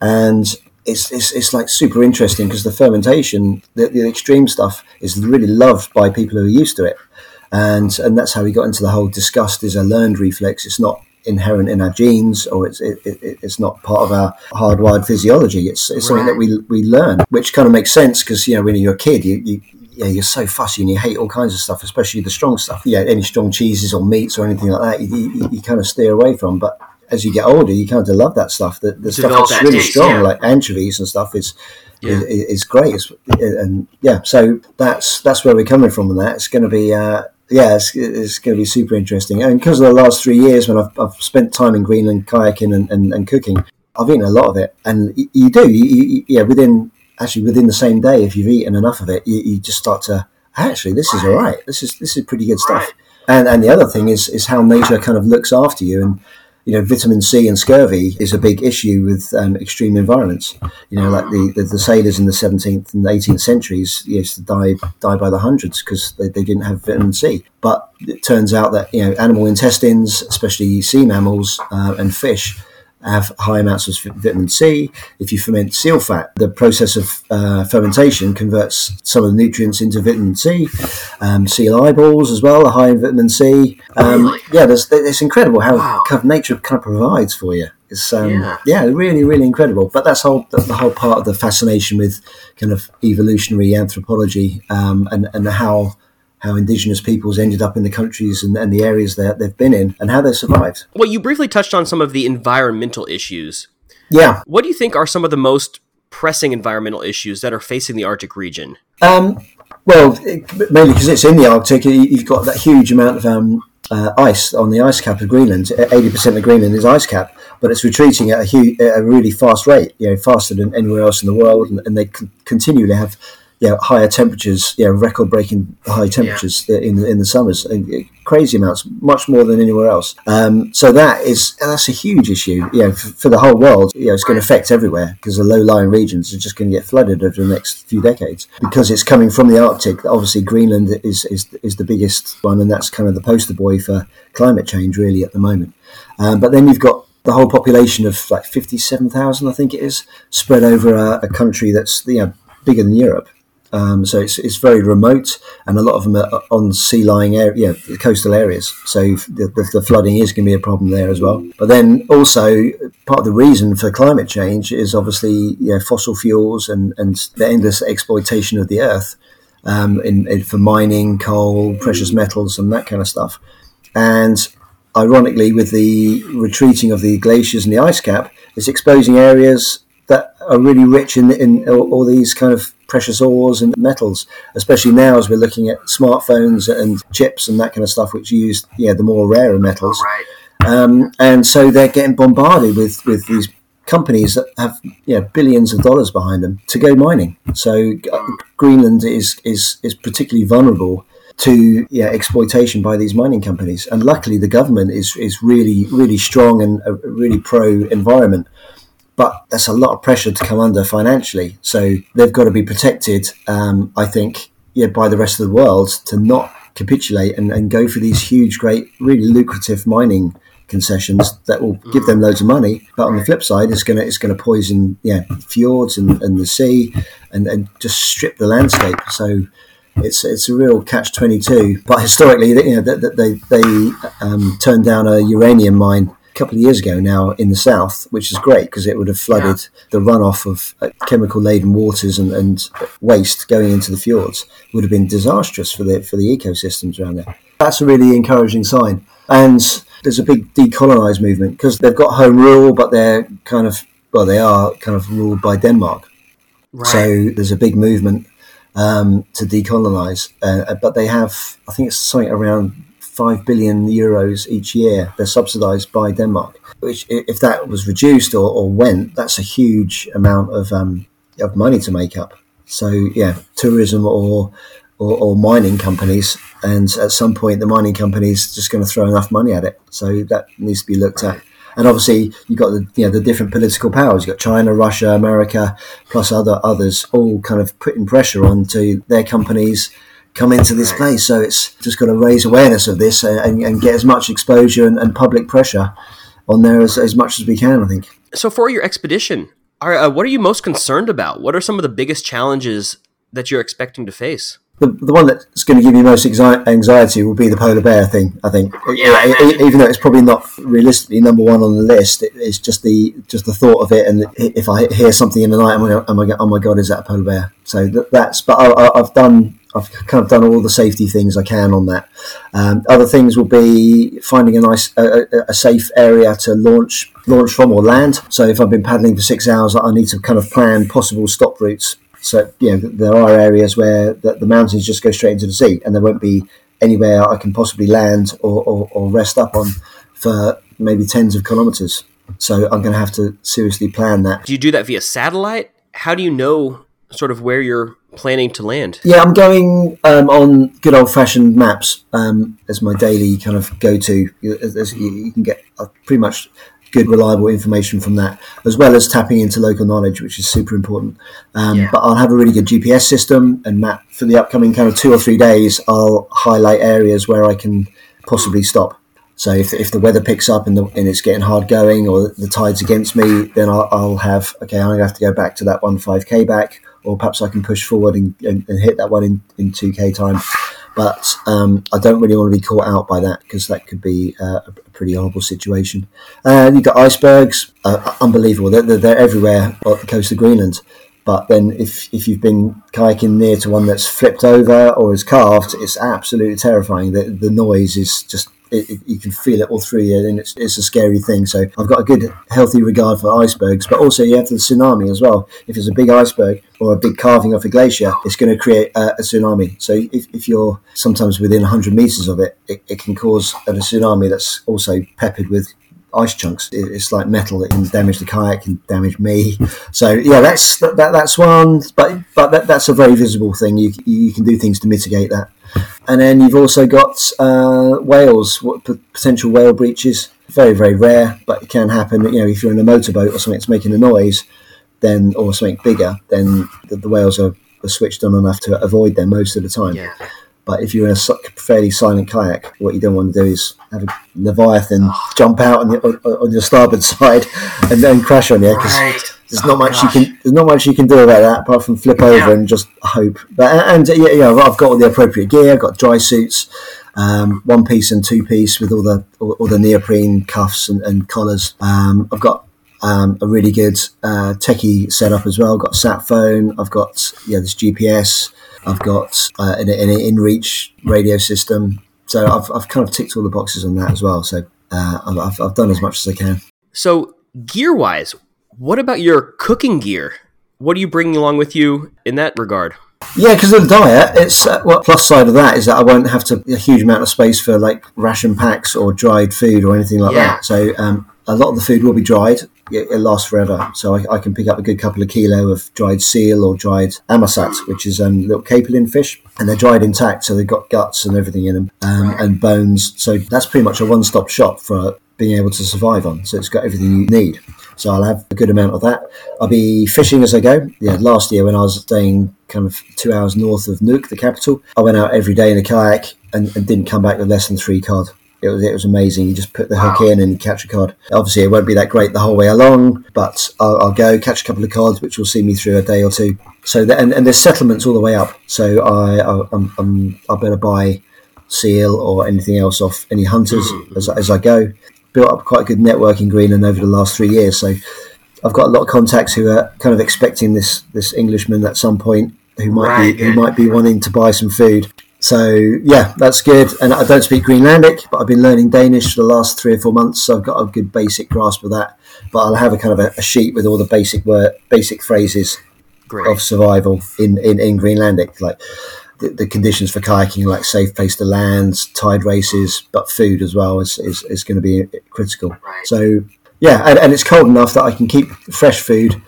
and it's it's, it's like super interesting because the fermentation, the, the extreme stuff, is really loved by people who are used to it, and and that's how we got into the whole disgust is a learned reflex. It's not inherent in our genes or it's it, it, it's not part of our hardwired physiology. It's it's something that we we learn, which kind of makes sense because you know when you're a kid, you. you yeah, you're so fussy and you hate all kinds of stuff, especially the strong stuff. Yeah, any strong cheeses or meats or anything like that, you, you, you kind of steer away from. But as you get older, you kind of love that stuff. The, the stuff that's
that
really strong,
yeah.
like anchovies and stuff, is
Yeah.
is, is great. It's, and yeah, so that's that's where we're coming from. And that it's going to be. Uh, yeah, it's, it's going to be super interesting. And because of the last three years, when I've, I've spent time in Greenland kayaking and, and, and cooking, I've eaten a lot of it. And you do, you, you, yeah, within actually within the same day, if you've eaten enough of it, you, you just start to actually this is all right. This is this is pretty good stuff.
Right.
And and the other thing is is how nature kind of looks after you and. You know, vitamin C and scurvy is a big issue with um, extreme environments. You know, like the, the, the sailors in the 17th and 18th centuries used to die die by the hundreds because they, they didn't have vitamin C. But it turns out that you know animal intestines, especially sea mammals uh, and fish, have high amounts of vitamin C. If you ferment seal fat, the process of uh, fermentation converts some of the nutrients into vitamin C. Um, seal eyeballs as well are high in vitamin C. Um,
Really?
Yeah, there's, it's incredible how
Wow.
kind of nature kind of provides for you. It's um,
Yeah.
yeah. really, really incredible. But that's whole the, the whole part of the fascination with kind of evolutionary anthropology um, and and how how indigenous peoples ended up in the countries and, and the areas that they've been in and how they survived.
Well, you briefly touched on some of the environmental issues.
Yeah,
What do you think are some of the most pressing environmental issues that are facing the Arctic region?
Um, Well, it, mainly because it's in the Arctic, you- you've got that huge amount of um, uh, ice on the ice cap of Greenland. Eighty percent of Greenland is ice cap, but it's retreating at a, huge, at a really fast rate. You know, faster than anywhere else in the world, and, and they con- continually have you know, higher temperatures, you know, record-breaking high temperatures in the, in the summers, and uh, crazy amounts, much more than anywhere else. Um, so that is that's a huge issue, you know, for, for the whole world. You know, it's going to affect everywhere because the low-lying regions are just going to get flooded over the next few decades because it's coming from the Arctic. Obviously, Greenland is is is the biggest one, and that's kind of the poster boy for climate change, really, at the moment. Um, but then you've got the whole population of like 57,000, I think it is, spread over a, a country that's you know, bigger than Europe. Um, so it's, it's very remote, and a lot of them are on sea-lying area, yeah, the coastal areas. So the, the, the flooding is going to be a problem there as well. But then also part of the reason for climate change is obviously you know, fossil fuels and, and the endless exploitation of the earth um, in, in, for mining, coal, precious metals, and that kind of stuff. And ironically, with the retreating of the glaciers and the ice cap, it's exposing areas that are really rich in, in all, all these kind of precious ores and metals, especially now as we're looking at smartphones and chips and that kind of stuff, which use yeah the more rarer metals.
Right.
Um, and so they're getting bombarded with, with these companies that have you know, billions of dollars behind them to go mining. So uh, Greenland is, is, is particularly vulnerable to yeah, exploitation by these mining companies. And luckily, the government is, is really, really strong and really pro environment. But that's a lot of pressure to come under financially. So they've got to be protected, um, I think, yeah, by the rest of the world to not capitulate and, and go for these huge, great, really lucrative mining concessions that will give them loads of money. But on the flip side, it's going to it's going to poison yeah fjords and, and the sea and, and just strip the landscape. So it's it's a real catch twenty two. But historically, you know, they they, they um, turned down a uranium mine couple of years ago now in the south, which is great because it would have flooded the runoff of uh, chemical laden waters and, and waste going into the fjords. Would have been disastrous for the for the ecosystems around there. That's a really encouraging sign. And there's a big decolonize movement because they've got home rule, but they're kind of well, they are kind of ruled by Denmark.
Right.
So there's a big movement um, to decolonize, uh, but they have I think it's something around five billion euros each year. They're subsidised by Denmark. Which, if that was reduced or, or went, that's a huge amount of um, of money to make up. So yeah, tourism or or, or mining companies, and at some point the mining companies just going to throw enough money at it. So that needs to be looked at. And obviously, you've got the you know the different political powers. You've got China, Russia, America, plus other others, all kind of putting pressure onto their companies come into this place. So it's just got to raise awareness of this and, and, and get as much exposure and, and public pressure on there as, as much as we can. I think.
So for your expedition, are, uh, what are you most concerned about? What are some of the biggest challenges that you're expecting to face?
The, the one that's going to give you most anxi- anxiety will be the polar bear thing. I think,
Yeah,
even though it's probably not realistically number one on the list, it, it's just the just the thought of it. And if I hear something in the night, I'm like, oh my god, oh my god, is that a polar bear? So that, that's. But I, I've done. I've kind of done all the safety things I can on that. Um, other things will be finding a nice, a, a safe area to launch launch from or land. So if I've been paddling for six hours, I need to kind of plan possible stop routes so you know, there are areas where the, the mountains just go straight into the sea, and there won't be anywhere I can possibly land or, or, or rest up on for maybe tens of kilometres. So I'm going to have to seriously plan that.
Do you do that via satellite? How do you know sort of where you're planning to land?
Yeah, I'm going um, on good old fashioned maps um, as my daily kind of go to. You you can get uh, pretty much good, reliable information from that, as well as tapping into local knowledge, which is super important. Um,
Yeah.
But I'll have a really good GPS system and map for the upcoming kind of two or three days. I'll highlight areas where I can possibly stop. So if, if the weather picks up and, the, and it's getting hard going or the tide's against me, then I'll, I'll have, okay, I'm going to have to go back to that one 5K back, or perhaps I can push forward and, and, and hit that one in, in 2K time. But um, I don't really want to be caught out by that because that could be uh, a pretty horrible situation. Uh, you've got icebergs, uh, unbelievable. They're, they're, everywhere on the coast of Greenland. But then if, if you've been kayaking near to one that's flipped over or is calved, it's absolutely terrifying. The, the noise is just it, it, you can feel it all through you, and it's, it's a scary thing. So I've got a good, healthy regard for icebergs, but also you have the tsunami as well. If it's a big iceberg or a big calving off a glacier, it's going to create a, a tsunami. So if, if, you're sometimes within 100 meters of it, it, it can cause a tsunami that's also peppered with ice chunks. It's like metal that can damage the kayak, can damage me. So yeah, that's that, that's one. But but that, that's a very visible thing. You you can do things to mitigate that. And then you've also got uh, whales, potential whale breaches. Very, very rare, but it can happen. You know, if you're in a motorboat or something that's making a noise, then or something bigger, then the, the whales are, are, switched on enough to avoid them most of the time. Yeah. But if you're in a fairly silent kayak, what you don't want to do is have a leviathan jump out on, the, on, on, your starboard side and then crash on you because right. there's oh, not much gosh. you can there's not much you can do about that apart from flip over yeah. and just hope. But and yeah, yeah, I've got all the appropriate gear. I've got dry suits, um, one piece and two piece with all the all, all the neoprene cuffs and, and collars. Um, I've got um, a really good uh, techie setup as well. I've got a sat phone. I've got yeah, this GPS. I've got uh, an, an inReach radio system. So I've, I've kind of ticked all the boxes on that as well. So uh, I've, I've done as much as I can.
So gear-wise, what about your cooking gear? What are you bringing along with you in that regard?
Yeah, because of the diet, it's uh, well. Plus side of that is that I won't have to a huge amount of space for like ration packs or dried food or anything like yeah. that. So um, a lot of the food will be dried. It, it lasts forever, so I, I, can pick up a good couple of kilo of dried seal or dried ammassat, which is um, little capelin fish, and they're dried intact, so they've got guts and everything in them, um, and bones. So that's pretty much a one-stop shop for being able to survive on. So it's got everything you need. So I'll have a good amount of that. I'll be fishing as I go. Yeah, last year when I was staying kind of two hours north of Nuuk, the capital, I went out every day in a kayak and, and didn't come back with less than three cod. It was it was amazing. You just put the hook in and you catch a cod. Obviously, it won't be that great the whole way along, but I'll, I'll go catch a couple of cods, which will see me through a day or two. So and, and there's settlements all the way up. So I I, I'm, I'm I better buy seal or anything else off any hunters mm-hmm. as, as I go. Built up quite a good network in Greenland over the last three years. So I've got a lot of contacts who are kind of expecting this this Englishman at some point who might right, be who might be wanting to buy some food. So yeah, that's good. And I don't speak Greenlandic, but I've been learning Danish for the last three or four months, so I've got a good basic grasp of that. But I'll have a kind of a, a sheet with all the basic word, basic phrases Great. of survival in, in, in Greenlandic, like the, the, conditions for kayaking, like safe place to land, tide races, but food as well is, is, is going to be critical. So yeah, and, and it's cold enough that I can keep fresh food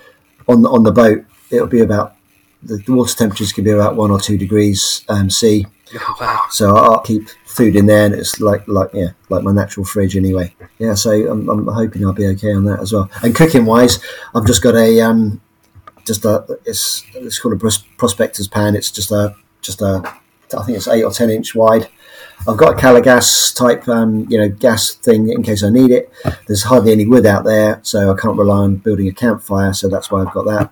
on on the boat. It'll be about the, the water temperatures can be about one or two degrees um, C Oh, wow. So I'll keep food in there, and it's like like yeah, like my natural fridge anyway. Yeah, so I'm, I'm hoping I'll be okay on that as well. And cooking wise, I've just got a um, just a it's it's called a prospector's pan. It's just a just a I think it's eight or ten inch wide. I've got a Calor gas type, um, you know, gas thing in case I need it. There's hardly any wood out there, so I can't rely on building a campfire. So that's why I've got that.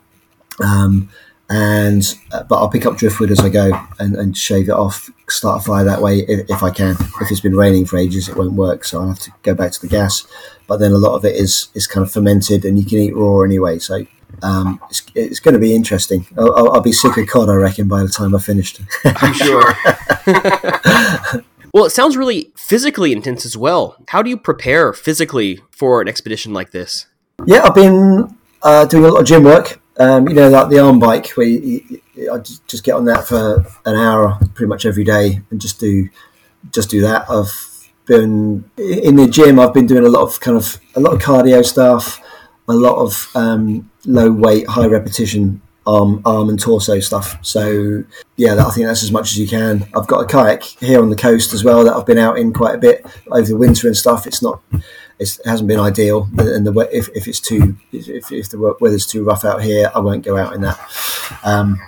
Um, and uh, but I'll pick up driftwood as I go and, and shave it off, start a fire that way if, if, I can. If it's been raining for ages, it won't work, so I'll have to go back to the gas. But then a lot of it is is kind of fermented, and you can eat raw anyway. So um, it's, it's going to be interesting. I'll, I'll, be sick of cod, I reckon, by the time I finished.
I'm sure. well, it sounds really physically intense as well. How do you prepare physically for an expedition like this?
Yeah, I've been uh, doing a lot of gym work um, you know, like the arm bike, where you, you, I just get on that for an hour pretty much every day and just do just do that. I've been in the gym. I've been doing a lot of kind of a lot of cardio stuff, a lot of um, low weight, high repetition arm arm and torso stuff. So yeah, I think that's as much as you can. I've got a kayak here on the coast as well that I've been out in quite a bit over the winter and stuff. It's not it hasn't been ideal. And the if, if it's too if, if the weather's too rough out here, I won't go out in that. Um,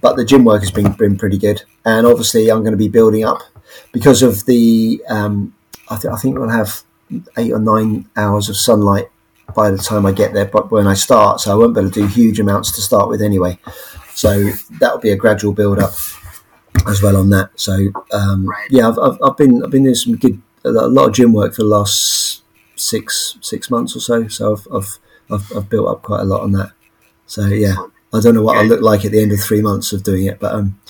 but the gym work has been been pretty good, and obviously I'm going to be building up because of the. Um, I, th- I think we'll have eight or nine hours of sunlight by the time I get there, but when I start, so I won't be able to do huge amounts to start with anyway. So that will be a gradual build up as well on that. So um, yeah, I've, I've, I've, been I've been doing some good a lot of gym work for the last six six months or so. So I've I've, I've, I've built up quite a lot on that. So yeah, I don't know what I'll look like at the end of three months of doing it, but um,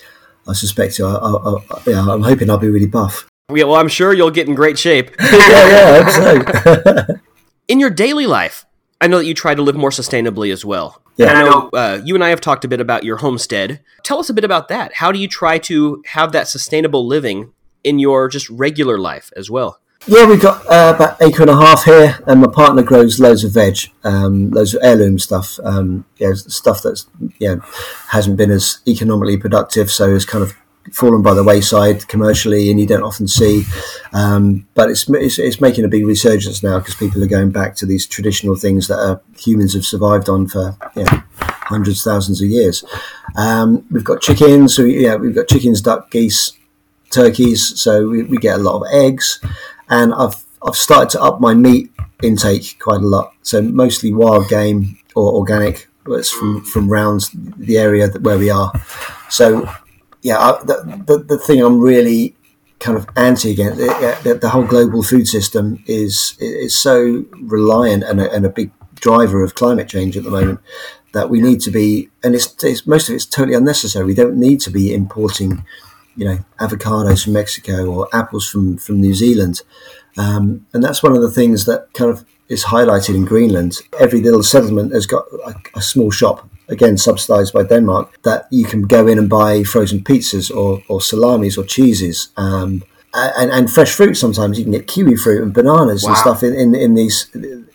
I suspect I, I, I, yeah, I'm hoping I'll be really buff.
Yeah, well, I'm sure you'll get in great shape.
yeah, yeah, I hope so.
in your daily life, I know that you try to live more sustainably as well.
Yeah.
And I know uh, you and I have talked a bit about your homestead. Tell us a bit about that. How do you try to have that sustainable living in your just regular life as well?
Yeah, we've got uh, about acre and a half here, and my partner grows loads of veg, um, loads of heirloom stuff. Um, yeah, stuff that's yeah hasn't been as economically productive, so it's kind of fallen by the wayside commercially, and you don't often see. Um, but it's, it's, it's making a big resurgence now because people are going back to these traditional things that uh, humans have survived on for know, hundreds, thousands of years. Um, we've got chickens, so yeah, we've got chickens, duck, geese, turkeys. So we, we get a lot of eggs, and I've I've started to up my meat intake quite a lot. So mostly wild game or organic. It's from from round the area that, where we are. So yeah, I, the, the, the thing I'm really kind of anti against the, the, whole global food system is is so reliant and a, and a, big driver of climate change at the moment that we need to be and it's, it's, most of it's totally unnecessary we don't need to be importing you know avocados from Mexico or apples from from New Zealand um, and that's one of the things that kind of is highlighted in Greenland every little settlement has got a, a small shop again subsidized by Denmark, that you can go in and buy frozen pizzas or, or salamis or cheeses. Um, and, and, fresh fruit sometimes you can get kiwi fruit and bananas wow. and stuff in, in, in, these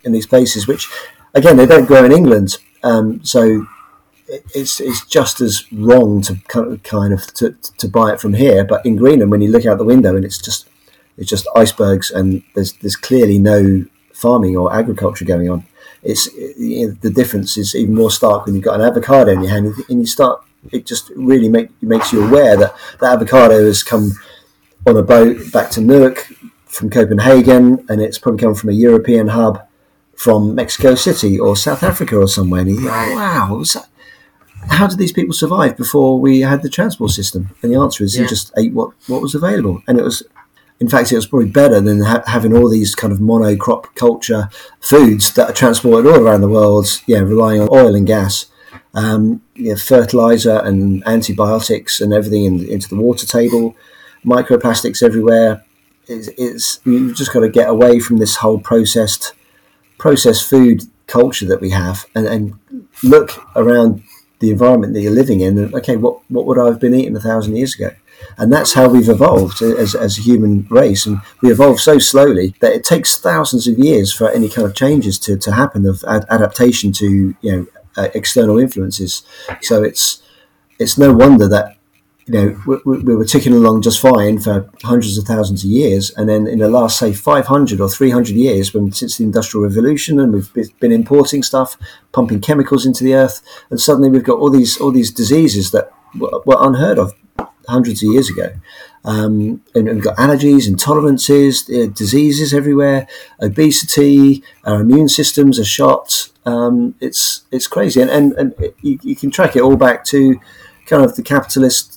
in these places which again they don't grow in England um, so it's it's just as wrong to kind of to, to buy it from here but in Greenland when you look out the window and it's just it's just icebergs and there's there's clearly no farming or agriculture going on it's you know, the difference is even more stark when you've got an avocado in your hand and you start. It just really make, makes you aware that that avocado has come on a boat back to Nuuk from Copenhagen, and it's probably come from a European hub from Mexico City or South Africa or somewhere. And you think, oh, wow, how did these people survive before we had the transport system? And the answer is yeah. you just ate what, what was available. And it was in fact, it was probably better than ha- having all these kind of monocrop culture foods that are transported all around the world, yeah, relying on oil and gas, um, fertilizer and antibiotics and everything in, into the water table, microplastics everywhere. It's, it's you've just got to get away from this whole processed processed food culture that we have and, and look around the environment that you're living in and okay what what would I have been eating a thousand years ago and that's how we've evolved as, as a human race. And we evolve so slowly that it takes thousands of years for any kind of changes to, to happen of ad- adaptation to you know uh, external influences. So it's it's no wonder that you know we, we, were ticking along just fine for hundreds of thousands of years, and then in the last say 500 or 300 years, when since the industrial revolution, and we've been importing stuff, pumping chemicals into the earth, and suddenly we've got all these all these diseases that were, were unheard of hundreds of years ago. Um, and, we've got allergies, intolerances, uh, diseases everywhere, obesity, our immune systems are shot. Um, it's it's crazy, and and, and you, you, can track it all back to kind of the capitalist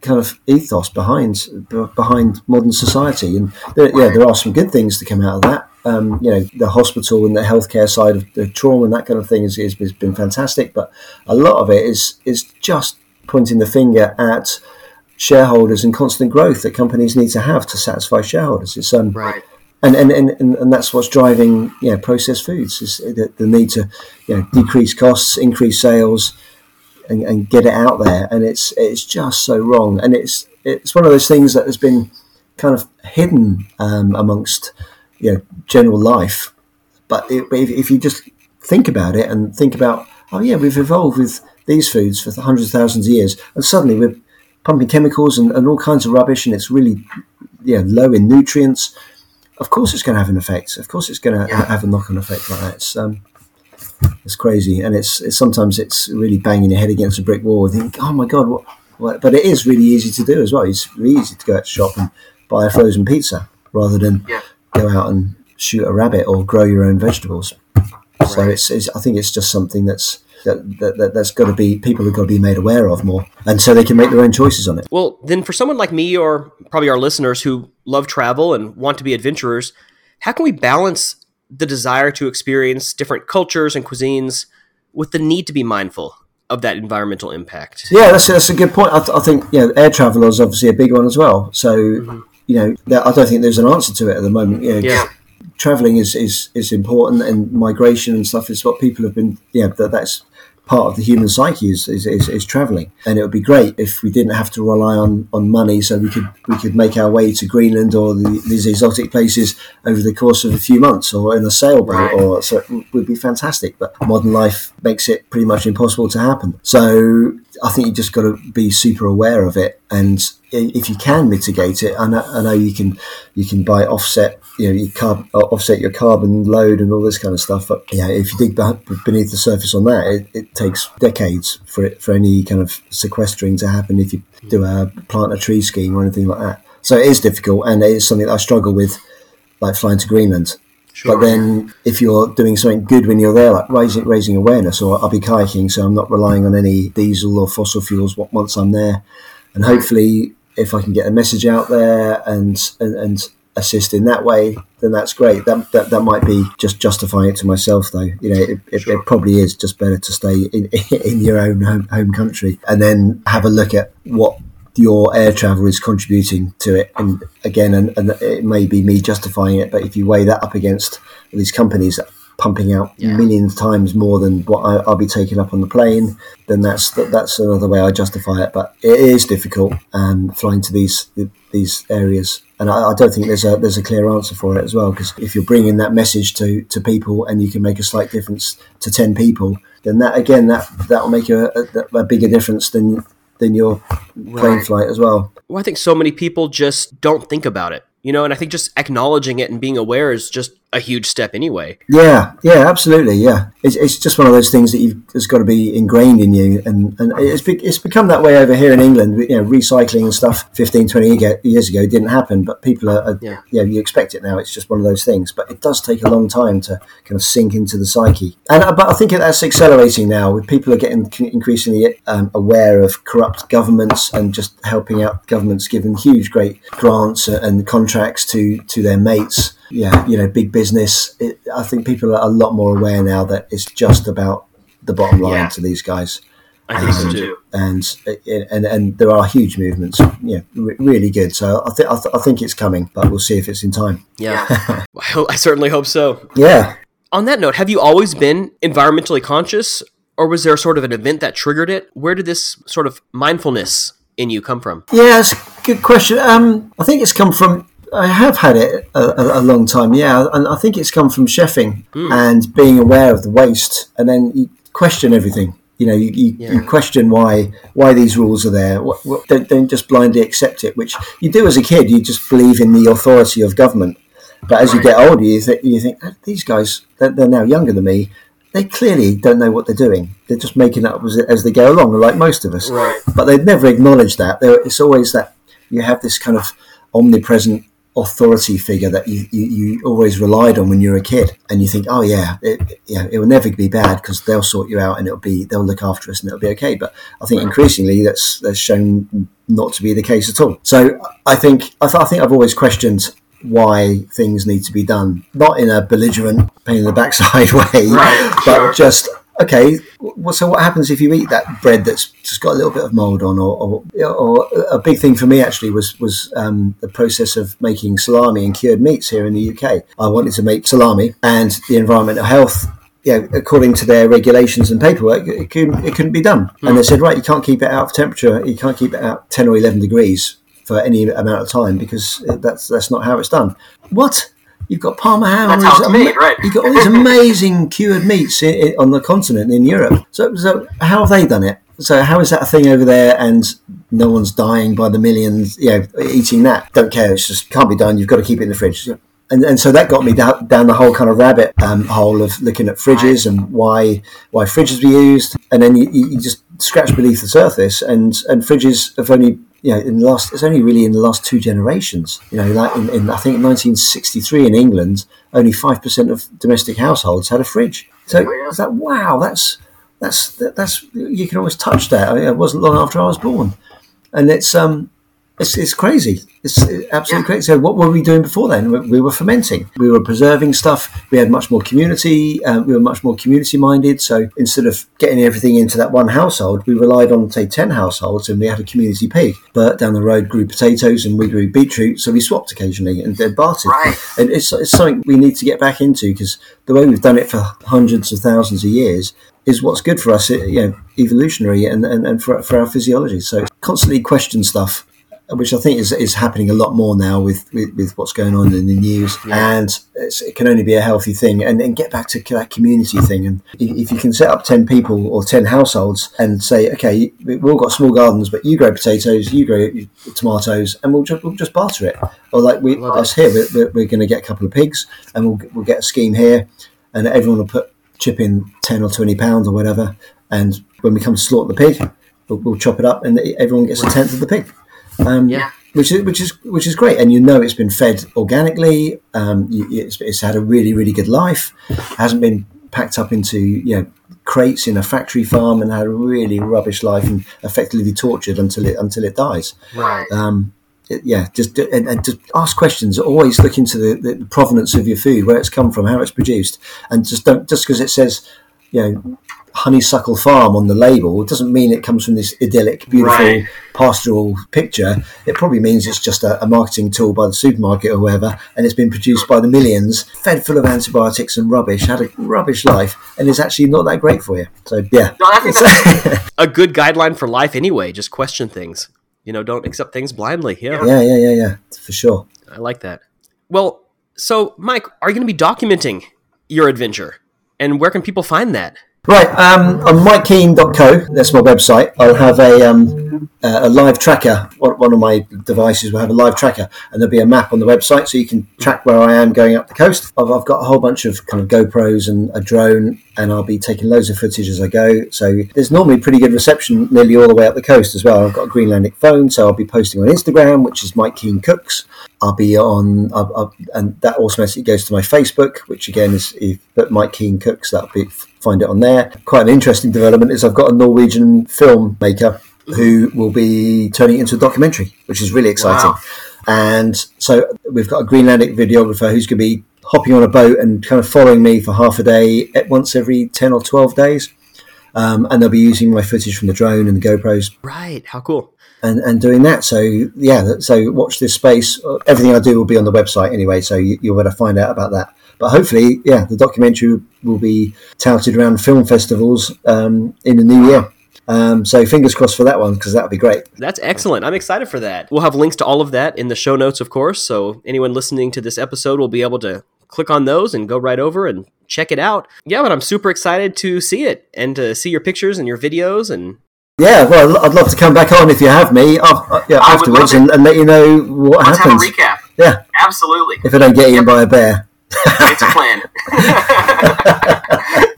kind of ethos behind behind modern society. And there, yeah, there are some good things to come out of that. Um, you know, the hospital and the healthcare side of the trauma and that kind of thing is, is, has been fantastic, but a lot of it is is just pointing the finger at shareholders and constant growth that companies need to have to satisfy shareholders. It's um,
right.
And, and, and, and that's what's driving you know, processed foods is the, the need to you know, decrease costs, increase sales, and, and get it out there. And it's it's just so wrong. And it's it's one of those things that has been kind of hidden um, amongst you know general life. But it, if, if you just think about it and think about oh yeah, we've evolved with these foods for hundreds of thousands of years, and suddenly we're pumping chemicals and, and all kinds of rubbish, and it's really yeah low in nutrients. Of course, it's going to have an effect. Of course, it's going to yeah. have a knock-on effect like that. It's um, it's crazy, and it's, it's, sometimes it's really banging your head against a brick wall. And think, oh my god, what, what? But it is really easy to do as well. It's really easy to go out to shop and buy a frozen pizza rather than
yeah.
go out and shoot a rabbit or grow your own vegetables. Right. So it's, it's, I think it's just something that's that, that, that that's got to be people have got to be made aware of more, and so they can make their own choices on it.
Well, then for someone like me or probably our listeners who love travel and want to be adventurers, how can we balance the desire to experience different cultures and cuisines with the need to be mindful of that environmental impact.
Yeah, that's that's a good point. I, th- I think you know, air travel is obviously a big one as well. So mm-hmm. you know, there, I don't think there's an answer to it at the moment. You know,
Yeah.
traveling is, is is important, and migration and stuff is what people have been. Yeah, that, that's part of the human psyche is, is, is, is traveling, and it would be great if we didn't have to rely on, on money, so we could we could make our way to Greenland or the, these exotic places over the course of a few months, or in a sailboat, or so it would be fantastic. But modern life makes it pretty much impossible to happen. So I think you just got to be super aware of it, and if you can mitigate it, I know, I know you can you can buy offset, you know, you carb, uh, offset your carbon load and all this kind of stuff. But yeah, if you dig beneath the surface on that, it, it takes decades for it for any kind of sequestering to happen. If you do a plant a tree scheme or anything like that, so it is difficult, and it is something that I struggle with, like flying to Greenland. But then, if you're doing something good when you're there, like raising raising awareness, or I'll be kayaking, so I'm not relying on any diesel or fossil fuels once I'm there, and hopefully, if I can get a message out there and and, and assist in that way, then that's great. That, that that might be just justifying it to myself, though. You know, it, it, it probably is just better to stay in in your own home, home country and then have a look at what your air travel is contributing to it. And again, and, and it may be me justifying it, but if you weigh that up against these companies pumping out
Yeah.
millions times more than what I, I'll be taking up on the plane, then that's that, that's another way I justify it. But it is difficult um, flying to these these areas. And I, I don't think there's a there's a clear answer for it as well. Because if you're bringing that message to, to people and you can make a slight difference to ten people, then that again that that will make a, a, a bigger difference than than your plane
Right.
flight as well.
Well, I think so many people just don't think about it, you know, and I think just acknowledging it and being aware is just a huge step anyway.
Yeah, yeah, absolutely. Yeah, it's, it's just one of those things that you've has got to be ingrained in you, and and it's be, it's become that way over here in England. You know, recycling and stuff 15, 20 years ago didn't happen, but people are, are
Yeah.
yeah. you expect it now. It's just one of those things, but it does take a long time to kind of sink into the psyche. And uh, but I think that's accelerating now. With people are getting increasingly um, aware of corrupt governments and just helping out governments, giving huge, great grants and contracts to to their mates yeah, you know, big business. It, I think people are a lot more aware now that it's just about the bottom line
Yeah.
to these guys,
I think so
Um,
too.
and and and there are huge movements. Yeah, re- really good. So I think I, th- I think it's coming, but we'll see if it's in time.
Yeah. I, ho- I certainly hope so.
Yeah,
On that note, have you always been environmentally conscious, or was there sort of an event that triggered it? Where did this sort of mindfulness in you come from?
yeah, it's a good question. Um, I think it's come from. I have had it a, a, a long time, yeah, and I think it's come from chefing and being aware of the waste, and then you question everything. You know, you, you, you question why why these rules are there. What, what, don't, don't just blindly accept it, which you do as a kid. You just believe in the authority of government. But as you get older, you, th- you think "Ah, these guys they're, they're now younger than me. They clearly don't know what they're doing. They're just making it up as, as they go along, like most of us.
Right.
But they've never acknowledged that. There, it's always that you have this kind of omnipresent authority figure that you, you, you always relied on when you were a kid, and you think, oh yeah, it, yeah, it will never be bad because they'll sort you out and it'll be they'll look after us and it'll be okay. But I think increasingly that's that's shown not to be the case at all. So I think I, th- I think I've always questioned why things need to be done, not in a belligerent, pain in the backside way,
Right,
but
sure.
just okay. So what happens if you eat that bread that's just got a little bit of mold on, or, or, or a big thing for me actually was was um, the process of making salami and cured meats here in the UK. I wanted to make salami, and the environmental health. Yeah, according to their regulations and paperwork, it couldn't, it couldn't be done. And they said, right, you can't keep it out of temperature. You can't keep it out ten or eleven degrees for any amount of time because that's that's not how it's done. What? You've got Parma ham.
That's how it's made, right.
You've got all these amazing cured meats i i on the continent in Europe. So, so how have they done it? So how is that a thing over there and no one's dying by the millions, you know, eating that? Don't care. It's just can't be done. You've got to keep it in the fridge. And, and so that got me down, down the whole kind of rabbit um, hole of looking at fridges and why why fridges were used. And then you, you you just scratch beneath the surface and, and fridges have only you know, in the last, it's only really in the last two generations. You know, like in, in I think in 1963 in England, only five percent of domestic households had a fridge. So
Oh,
it's like, wow, that's that's that's you can always touch that. I mean, it wasn't long after I was born, and it's um, It's, it's crazy. It's absolutely crazy. So, what were we doing before then? We, we were fermenting. We were preserving stuff. We had much more community. Um, we were much more community minded. So, instead of getting everything into that one household, we relied on, say, 10 households and we had a community pig. Bert down the road grew potatoes and we grew beetroot. So, we swapped occasionally and then bartered.
Right.
And it's, it's something we need to get back into because the way we've done it for hundreds of thousands of years is what's good for us, you know, evolutionary and, and, and for, for our physiology. So, constantly question stuff which I think is, is happening a lot more now with, with, with what's going on in the news. And it can only be a healthy thing. And, and get back to that community thing. And if, if, you can set up 10 people or 10 households and say, okay, we've all got small gardens, but you grow potatoes, you grow tomatoes, and we'll just, we'll just barter it. Or like we, us here, we're, we're going to get a couple of pigs and we'll, we'll get a scheme here and everyone will put chip in 10 or 20 pounds or whatever. And when we come to slaughter the pig, we'll, we'll chop it up and everyone gets a tenth of the pig. Um,
Yeah.
which is which is which is great, and you know it's been fed organically. Um, it's, it's had a really really good life. hasn't been packed up into you know crates in a factory farm and had a really rubbish life and effectively tortured until it until it dies.
Right.
Um, it- yeah, just and, and just ask questions. Always look into the, the provenance of your food, where it's come from, how it's produced, and just don't just because it says you know honeysuckle farm on the label it doesn't mean it comes from this idyllic beautiful
Right.
pastoral picture it probably means it's just a, a marketing tool by the supermarket or whoever and it's been produced by the millions fed full of antibiotics and rubbish had a rubbish life and is actually not that great for you so yeah
No, I think that's
A good guideline for life anyway. Just question things. You know, don't accept things blindly. Yeah,
yeah yeah yeah yeah for sure
I like that. Well, so Mike, are you going to be documenting your adventure? And where can people find that?
Right, um, on MikeKeen.co, that's my website, I'll have a, um, uh, a live tracker. One, of my devices will have a live tracker, and there'll be a map on the website so you can track where I am going up the coast. I've, I've got a whole bunch of kind of GoPros and a drone, and I'll be taking loads of footage as I go. So there's normally pretty good reception nearly all the way up the coast as well. I've got a Greenlandic phone, so I'll be posting on Instagram, which is Mike Keen Cooks. I'll be on, I'll, I'll, and that automatically goes to my Facebook, which again is if but Mike Keen Cooks. That'll be find it on there. Quite an interesting development is I've got a Norwegian filmmaker who will be turning it into a documentary, which is really exciting.
Wow.
And so we've got a Greenlandic videographer who's going to be hopping on a boat and kind of following me for half a day at once every ten or twelve days. Um, and they'll be using my footage from the drone and the GoPros
Right. How cool.
And, and doing that. So yeah, so watch this space. Everything I do will be on the website anyway, so you, you'll be able to find out about that. But hopefully, yeah, the documentary will be touted around film festivals um, in the new year. Um, so fingers crossed for that one because that would be great.
That's excellent. I'm excited for that. We'll have links to all of that in the show notes, of course. So anyone listening to this episode will be able to click on those and go right over and check it out. Yeah, but I'm super excited to see it and to see your pictures and your videos and
Yeah, well, I'd love to come back on if you have me uh, yeah, afterwards and, and let you know what
Let's
happens.
have a recap.
Yeah,
Absolutely.
if I don't get eaten by a bear.
It's a plan.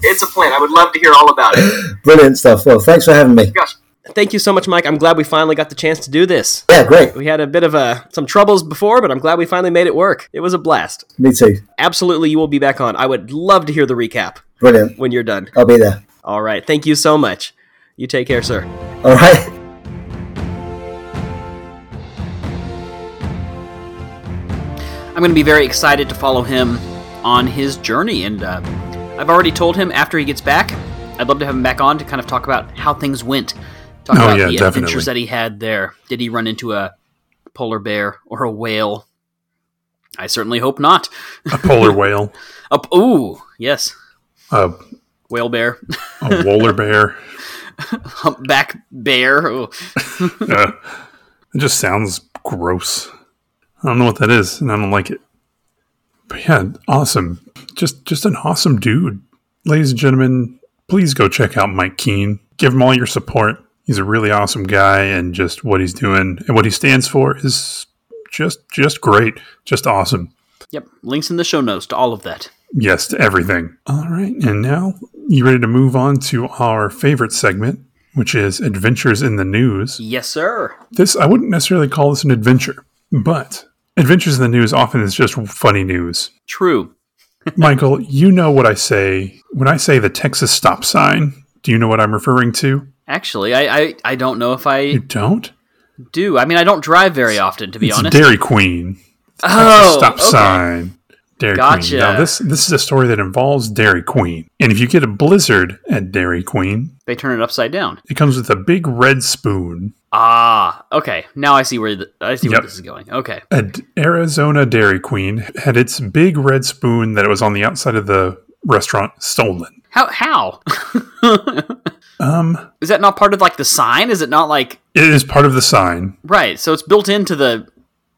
it's a plan. I would love to hear all about it.
Brilliant stuff. Well, thanks for having me.
Gosh.
thank you so much, Mike. I'm glad we finally got the chance to do this.
Yeah, great.
We had a bit of uh, some troubles before, but I'm glad we finally made it work. It was a blast.
Me too.
Absolutely, you will be back on. I would love to hear the recap
Brilliant.
when you're done.
I'll be there.
All right. Thank you so much. You take care, sir.
All right.
I'm going to be very excited to follow him on his journey. And uh, I've already told him after he gets back, I'd love to have him back on to kind of talk about how things went. Talk
Oh,
about
yeah,
the
definitely.
adventures that he had there. Did he run into a polar bear or a whale? I certainly hope not.
A polar whale,
Up, ooh, yes,
a,
whale bear,
a wolar bear.
humpback bear.
Uh, it just sounds gross. I don't know what that is, and I don't like it. But yeah, awesome. Just just an awesome dude. Ladies and gentlemen, please go check out Mike Keen. Give him all your support. He's a really awesome guy, and just what he's doing and what he stands for is just just great. Just awesome.
Yep, links in the show notes to all of that.
Yes to everything. All right, and now you ready to move on to our favorite segment, which is Adventures in the News.
Yes, sir.
This I wouldn't necessarily call this an adventure, but adventures in the news often is just funny news.
True.
Michael, you know what I say when I say the Texas stop sign. Do you know what I'm referring to?
Actually, I, I, I don't know if I
You don't?
do. I mean, I don't drive very often, to be
it's
honest.
Dairy Queen.
Oh,
stop
okay.
sign. Dairy
Gotcha.
Queen. Now this this is a story that involves Dairy Queen, and if you get a blizzard at Dairy Queen,
They turn it upside down.
it comes with a big red spoon.
Ah, okay. Now I see where the, I see where this is going. Okay.
A D- Arizona Dairy Queen had its big red spoon that was on the outside of the restaurant stolen.
How how
Um,
is that not part of like the sign? Is it not like
it is part of the sign.
right? So it's built into the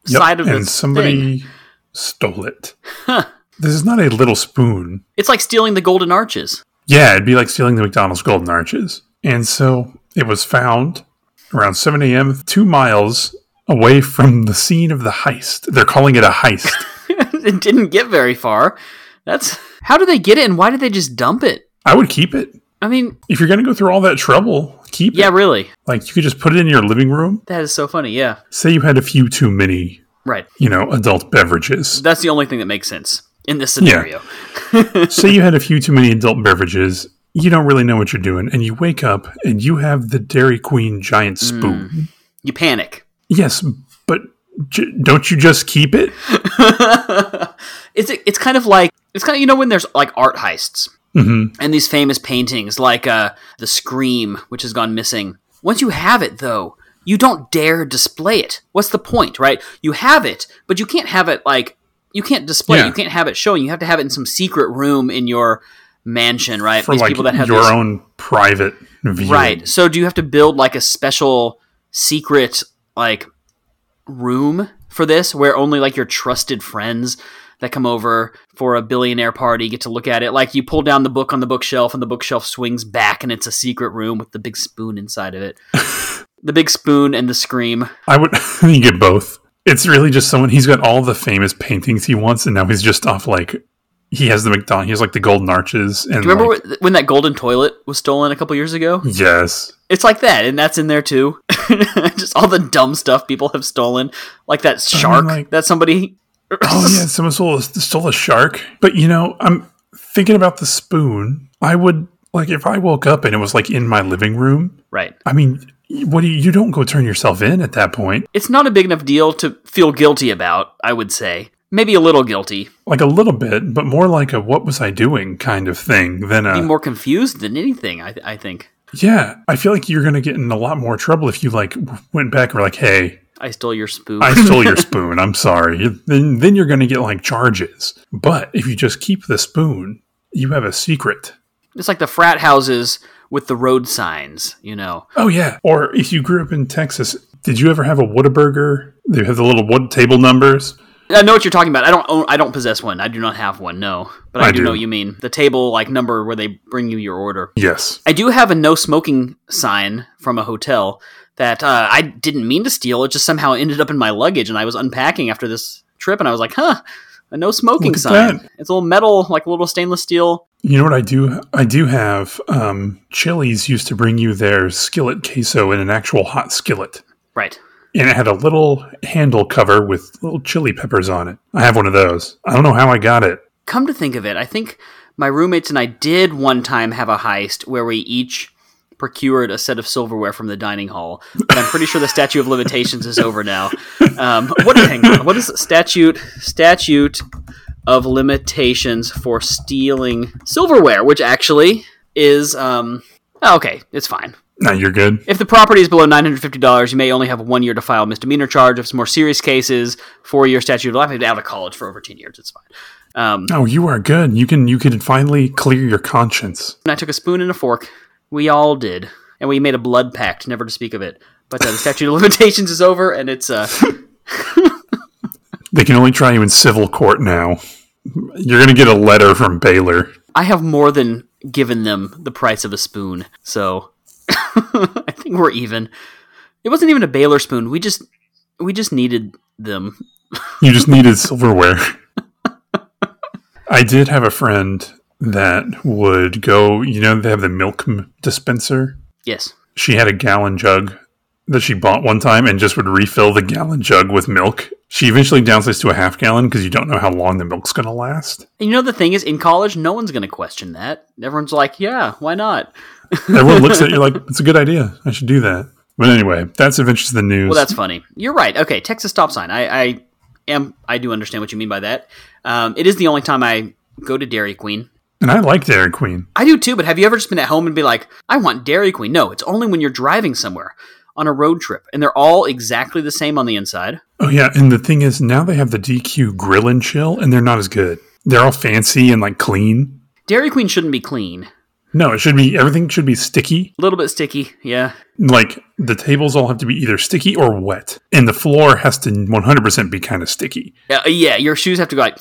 Yep,
side of the
and somebody
thing.
Stole it. This is not a little spoon.
It's like stealing the golden arches.
Yeah, it'd be like stealing the McDonald's golden arches. And so it was found around 7 a.m., two miles away from the scene of the heist. They're calling it a heist.
it didn't get very far. That's how do they get it, and why did they just dump it?
I would keep it.
I mean,
If you're going to go through all that trouble, keep
yeah,
it.
really.
Like you could just put it in your living room.
That is so funny. Yeah,
Say you had a few too many,
right.
you know, adult beverages.
That's the only thing that makes sense in this scenario.
Say you had a few too many adult beverages. You don't really know what you're doing, and you wake up and you have the Dairy Queen giant spoon.
You panic.
Yes, but j- don't you just keep it?
it's it's kind of like it's kind of you know when there's like art heists
Mm-hmm.
and these famous paintings like uh, the Scream, which has gone missing. Once you have it, though, you don't dare display it. What's the point, right? You have it, but you can't have it like you can't display. it. You can't have it showing. You have to have it in some secret room in your mansion, right?
For
These
like
people that have
your
these-
own private view.
Right. So do you have to build like a special secret like room for this where only like your trusted friends that come over for a billionaire party get to look at it? Like you pull down the book on the bookshelf and the bookshelf swings back and it's a secret room with the big spoon inside of it. the big spoon and the scream.
I would you get both. It's really just someone he's got all the famous paintings he wants, and now he's just off like he has the McDonald he has like the golden arches and
Do you remember
like,
when that golden toilet was stolen a couple years ago?
Yes.
It's like that, and that's in there too. Just all the dumb stuff people have stolen, like that shark
like-
that somebody.
Oh yeah, someone stole a, stole a shark. But you know, I'm thinking about the spoon. I would like if I woke up and it was like in my living room.
right.
I mean, what do you, you don't go turn yourself in at that point?
It's not a big enough deal to feel guilty about. I would say maybe a little guilty,
Like a little bit, but more like a what was I doing kind of thing than
be
a
more confused than anything. I, I think
yeah. I feel like you're gonna get in a lot more trouble if you like went back and were like, hey,
I stole your spoon.
I stole your spoon. I'm sorry. Then then you're gonna get like charges. But if you just keep the spoon, you have a secret.
it's like the frat houses with the road signs. You know,
Oh yeah. Or if you grew up in Texas, did you ever have a Whataburger? They have the little wood table numbers.
I know what you're talking about. I don't own. I don't possess one. I do not have one. No, but I,
I
do,
do.
know what you mean the table like number where they bring you your order.
Yes.
I do have a no smoking sign from a hotel that uh, I didn't mean to steal. It just somehow ended up in my luggage, and I was unpacking after this trip, and I was like, "Huh, a no smoking sign."
that.
It's a little metal, like a little stainless steel.
You know what I do? I do have um, Chili's used to bring you their skillet queso in an actual hot skillet.
Right.
And it had a little handle cover with little chili peppers on it. I have one of those. I don't know how I got it.
Come to think of it, I think my roommates and I did one time have a heist where we each procured a set of silverware from the dining hall. But I'm pretty sure the statute of limitations is over now. Um, what? Hang on. What is it? statute? Statute of limitations for stealing silverware, which actually is um. oh, Okay, it's fine.
Now you're good.
If the property is below nine hundred fifty dollars, you may only have one year to file a misdemeanor charge. If it's more serious cases, four year statute of life. Out of college for over ten years. It's fine. Um,
Oh, you are good. You can you can finally clear your conscience.
and I took a spoon and a fork. We all did, and we made a blood pact, never to speak of it. But uh, the statute of limitations is over, and it's uh,
They can only try you in civil court now. You're gonna get a letter from Baylor.
I have more than given them the price of a spoon, so I think we're even. It wasn't even a Baylor spoon. We just we just needed them.
You just needed silverware. I did have a friend that would go. You know, they have the milk dispenser.
Yes.
She had a gallon jug that she bought one time and just would refill the gallon jug with milk. She eventually downsized to a half gallon because you don't know how long the milk's going to last.
And you know the thing is, in college, no one's going to question that. Everyone's like, "Yeah, why not?"
Everyone looks at you like, it's a good idea. I should do that. But anyway, that's Adventures in the News.
Well, that's funny. You're right. Okay, Texas stop sign. I, I am. I do understand what you mean by that. Um, it is the only time I go to Dairy Queen.
And I like Dairy Queen.
I do too. But have you ever just been at home and be like, I want Dairy Queen? No, it's only when you're driving somewhere on a road trip, and they're all exactly the same on the inside.
Oh yeah, and the thing is, now they have the DQ Grill and Chill, and they're not as good. They're all fancy and like clean.
Dairy Queen shouldn't be clean.
No, it should be everything should be sticky.
A little bit sticky. Yeah.
Like the tables all have to be either sticky or wet, and the floor has to 100% be kind of sticky.
Uh, yeah. Your shoes have to go like.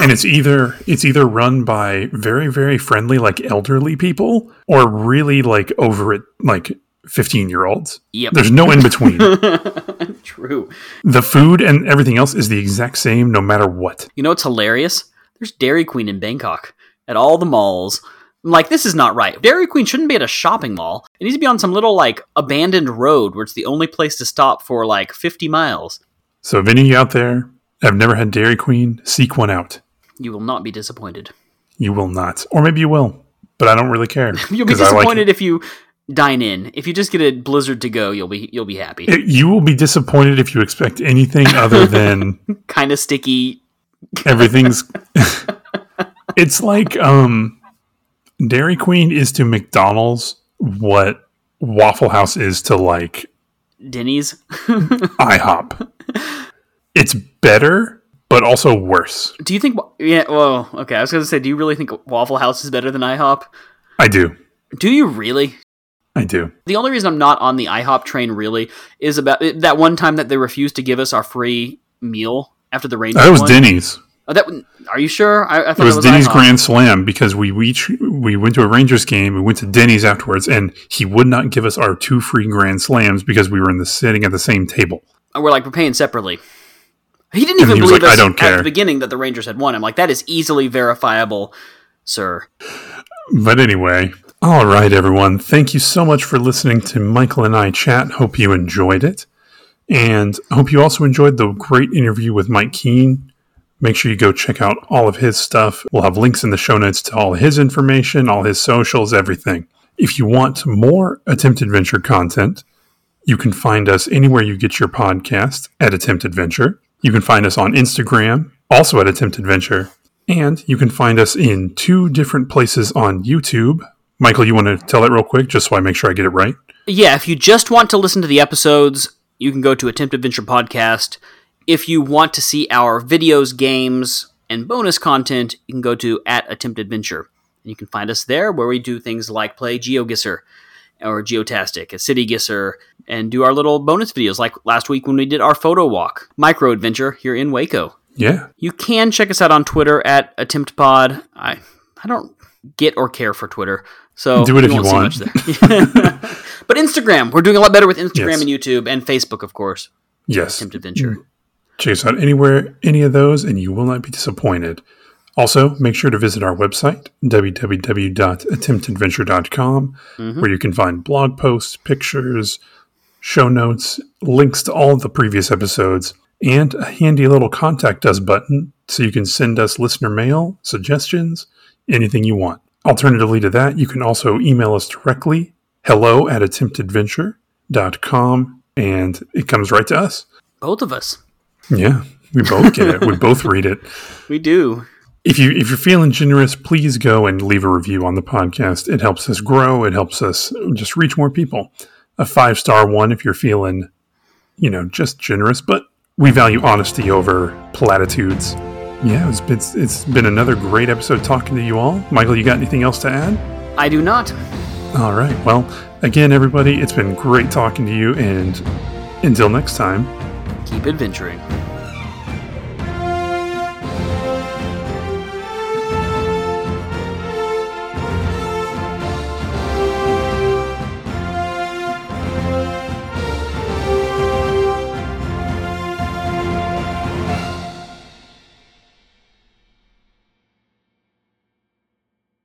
And it's either it's either run by very very friendly like elderly people or really like over it like 15 year olds.
Yep.
There's no in between.
True.
the food and everything else is the exact same no matter what.
You know it's hilarious? There's Dairy Queen in Bangkok at all the malls. I'm like, this is not right. Dairy Queen shouldn't be at a shopping mall. It needs to be on some little like abandoned road where it's the only place to stop for like 50 miles.
So if any of you out there have never had Dairy Queen, seek one out.
You will not be disappointed.
You will not. Or maybe you will, but I don't really care.
You'll be
I like
disappointed if you dine in. If you just get a Blizzard to go, you'll be you'll be happy.
it. You will be disappointed if you expect anything other than
kind of sticky.
everything's it's like um Dairy Queen is to McDonald's what Waffle House is to like
Denny's.
IHOP. It's better, but also worse.
Do you think? Yeah. Well, okay. I was going to say, do you really think Waffle House is better than IHOP?
I do.
Do you really?
I do.
The only reason I'm not on the IHOP train really is about that one time that they refused to give us our free meal after the Rangers.
That was
won.
Denny's.
Oh, that are you sure? I, I
It
thought
was
it was
Denny's
IHOP.
Grand Slam because we we we went to a Rangers game. We went to Denny's afterwards, and he would not give us our two free Grand Slams because we were in the sitting at the same table.
And we're like, we're paying separately. He didn't even
he
believe
like,
us
"I don't
at the beginning that the Rangers had won. I'm like, that is easily verifiable, sir.
But anyway, all right, everyone. Thank you so much for listening to Michael and I chat. Hope you enjoyed it. And I hope you also enjoyed the great interview with Mike Keen. Make sure you go check out all of his stuff. We'll have links in the show notes to all his information, all his socials, everything. If you want more Attempt Adventure content, you can find us anywhere you get your podcast at Attempt Adventure. You can find us on Instagram, also at Attempt Adventure. And you can find us in two different places on YouTube. Michael, you want to tell it real quick, just so I make sure I get it right?
Yeah, if you just want to listen to the episodes, you can go to Attempt Adventure Podcast. If you want to see our videos, games, and bonus content, you can go to at Attempt Adventure. And you can find us there where we do things like play GeoGuessr or Geotastic, a City Guesser, and do our little bonus videos like last week when we did our photo walk, micro adventure here in Waco.
Yeah.
You can check us out on Twitter at AttemptPod. I I don't get or care for Twitter, so
Do it if you want.
there. but Instagram, we're doing a lot better with Instagram
Yes.
and YouTube and Facebook, of course.
Yes.
Attempt Adventure.
Check us out anywhere, any of those, and you will not be disappointed. Also, make sure to visit our website, www.attemptadventure.com, mm-hmm. where you can find blog posts, pictures, show notes, links to all of the previous episodes, and a handy little contact us button so you can send us listener mail, suggestions, anything you want. Alternatively to that, you can also email us directly, hello at attemptadventure.com, and it comes right to us.
Both of us,
Yeah, we both get it. We both read it.
we do.
If you if you're feeling generous, please go and leave a review on the podcast. It helps us grow. It helps us just reach more people. A five star one if you're feeling, you know, just generous. But we value honesty over platitudes. Yeah, it's been, it's been another great episode talking to you all. Michael, you got anything else to add?
I do not.
All right. Well, again, everybody, it's been great talking to you. And until next time.
Keep adventuring.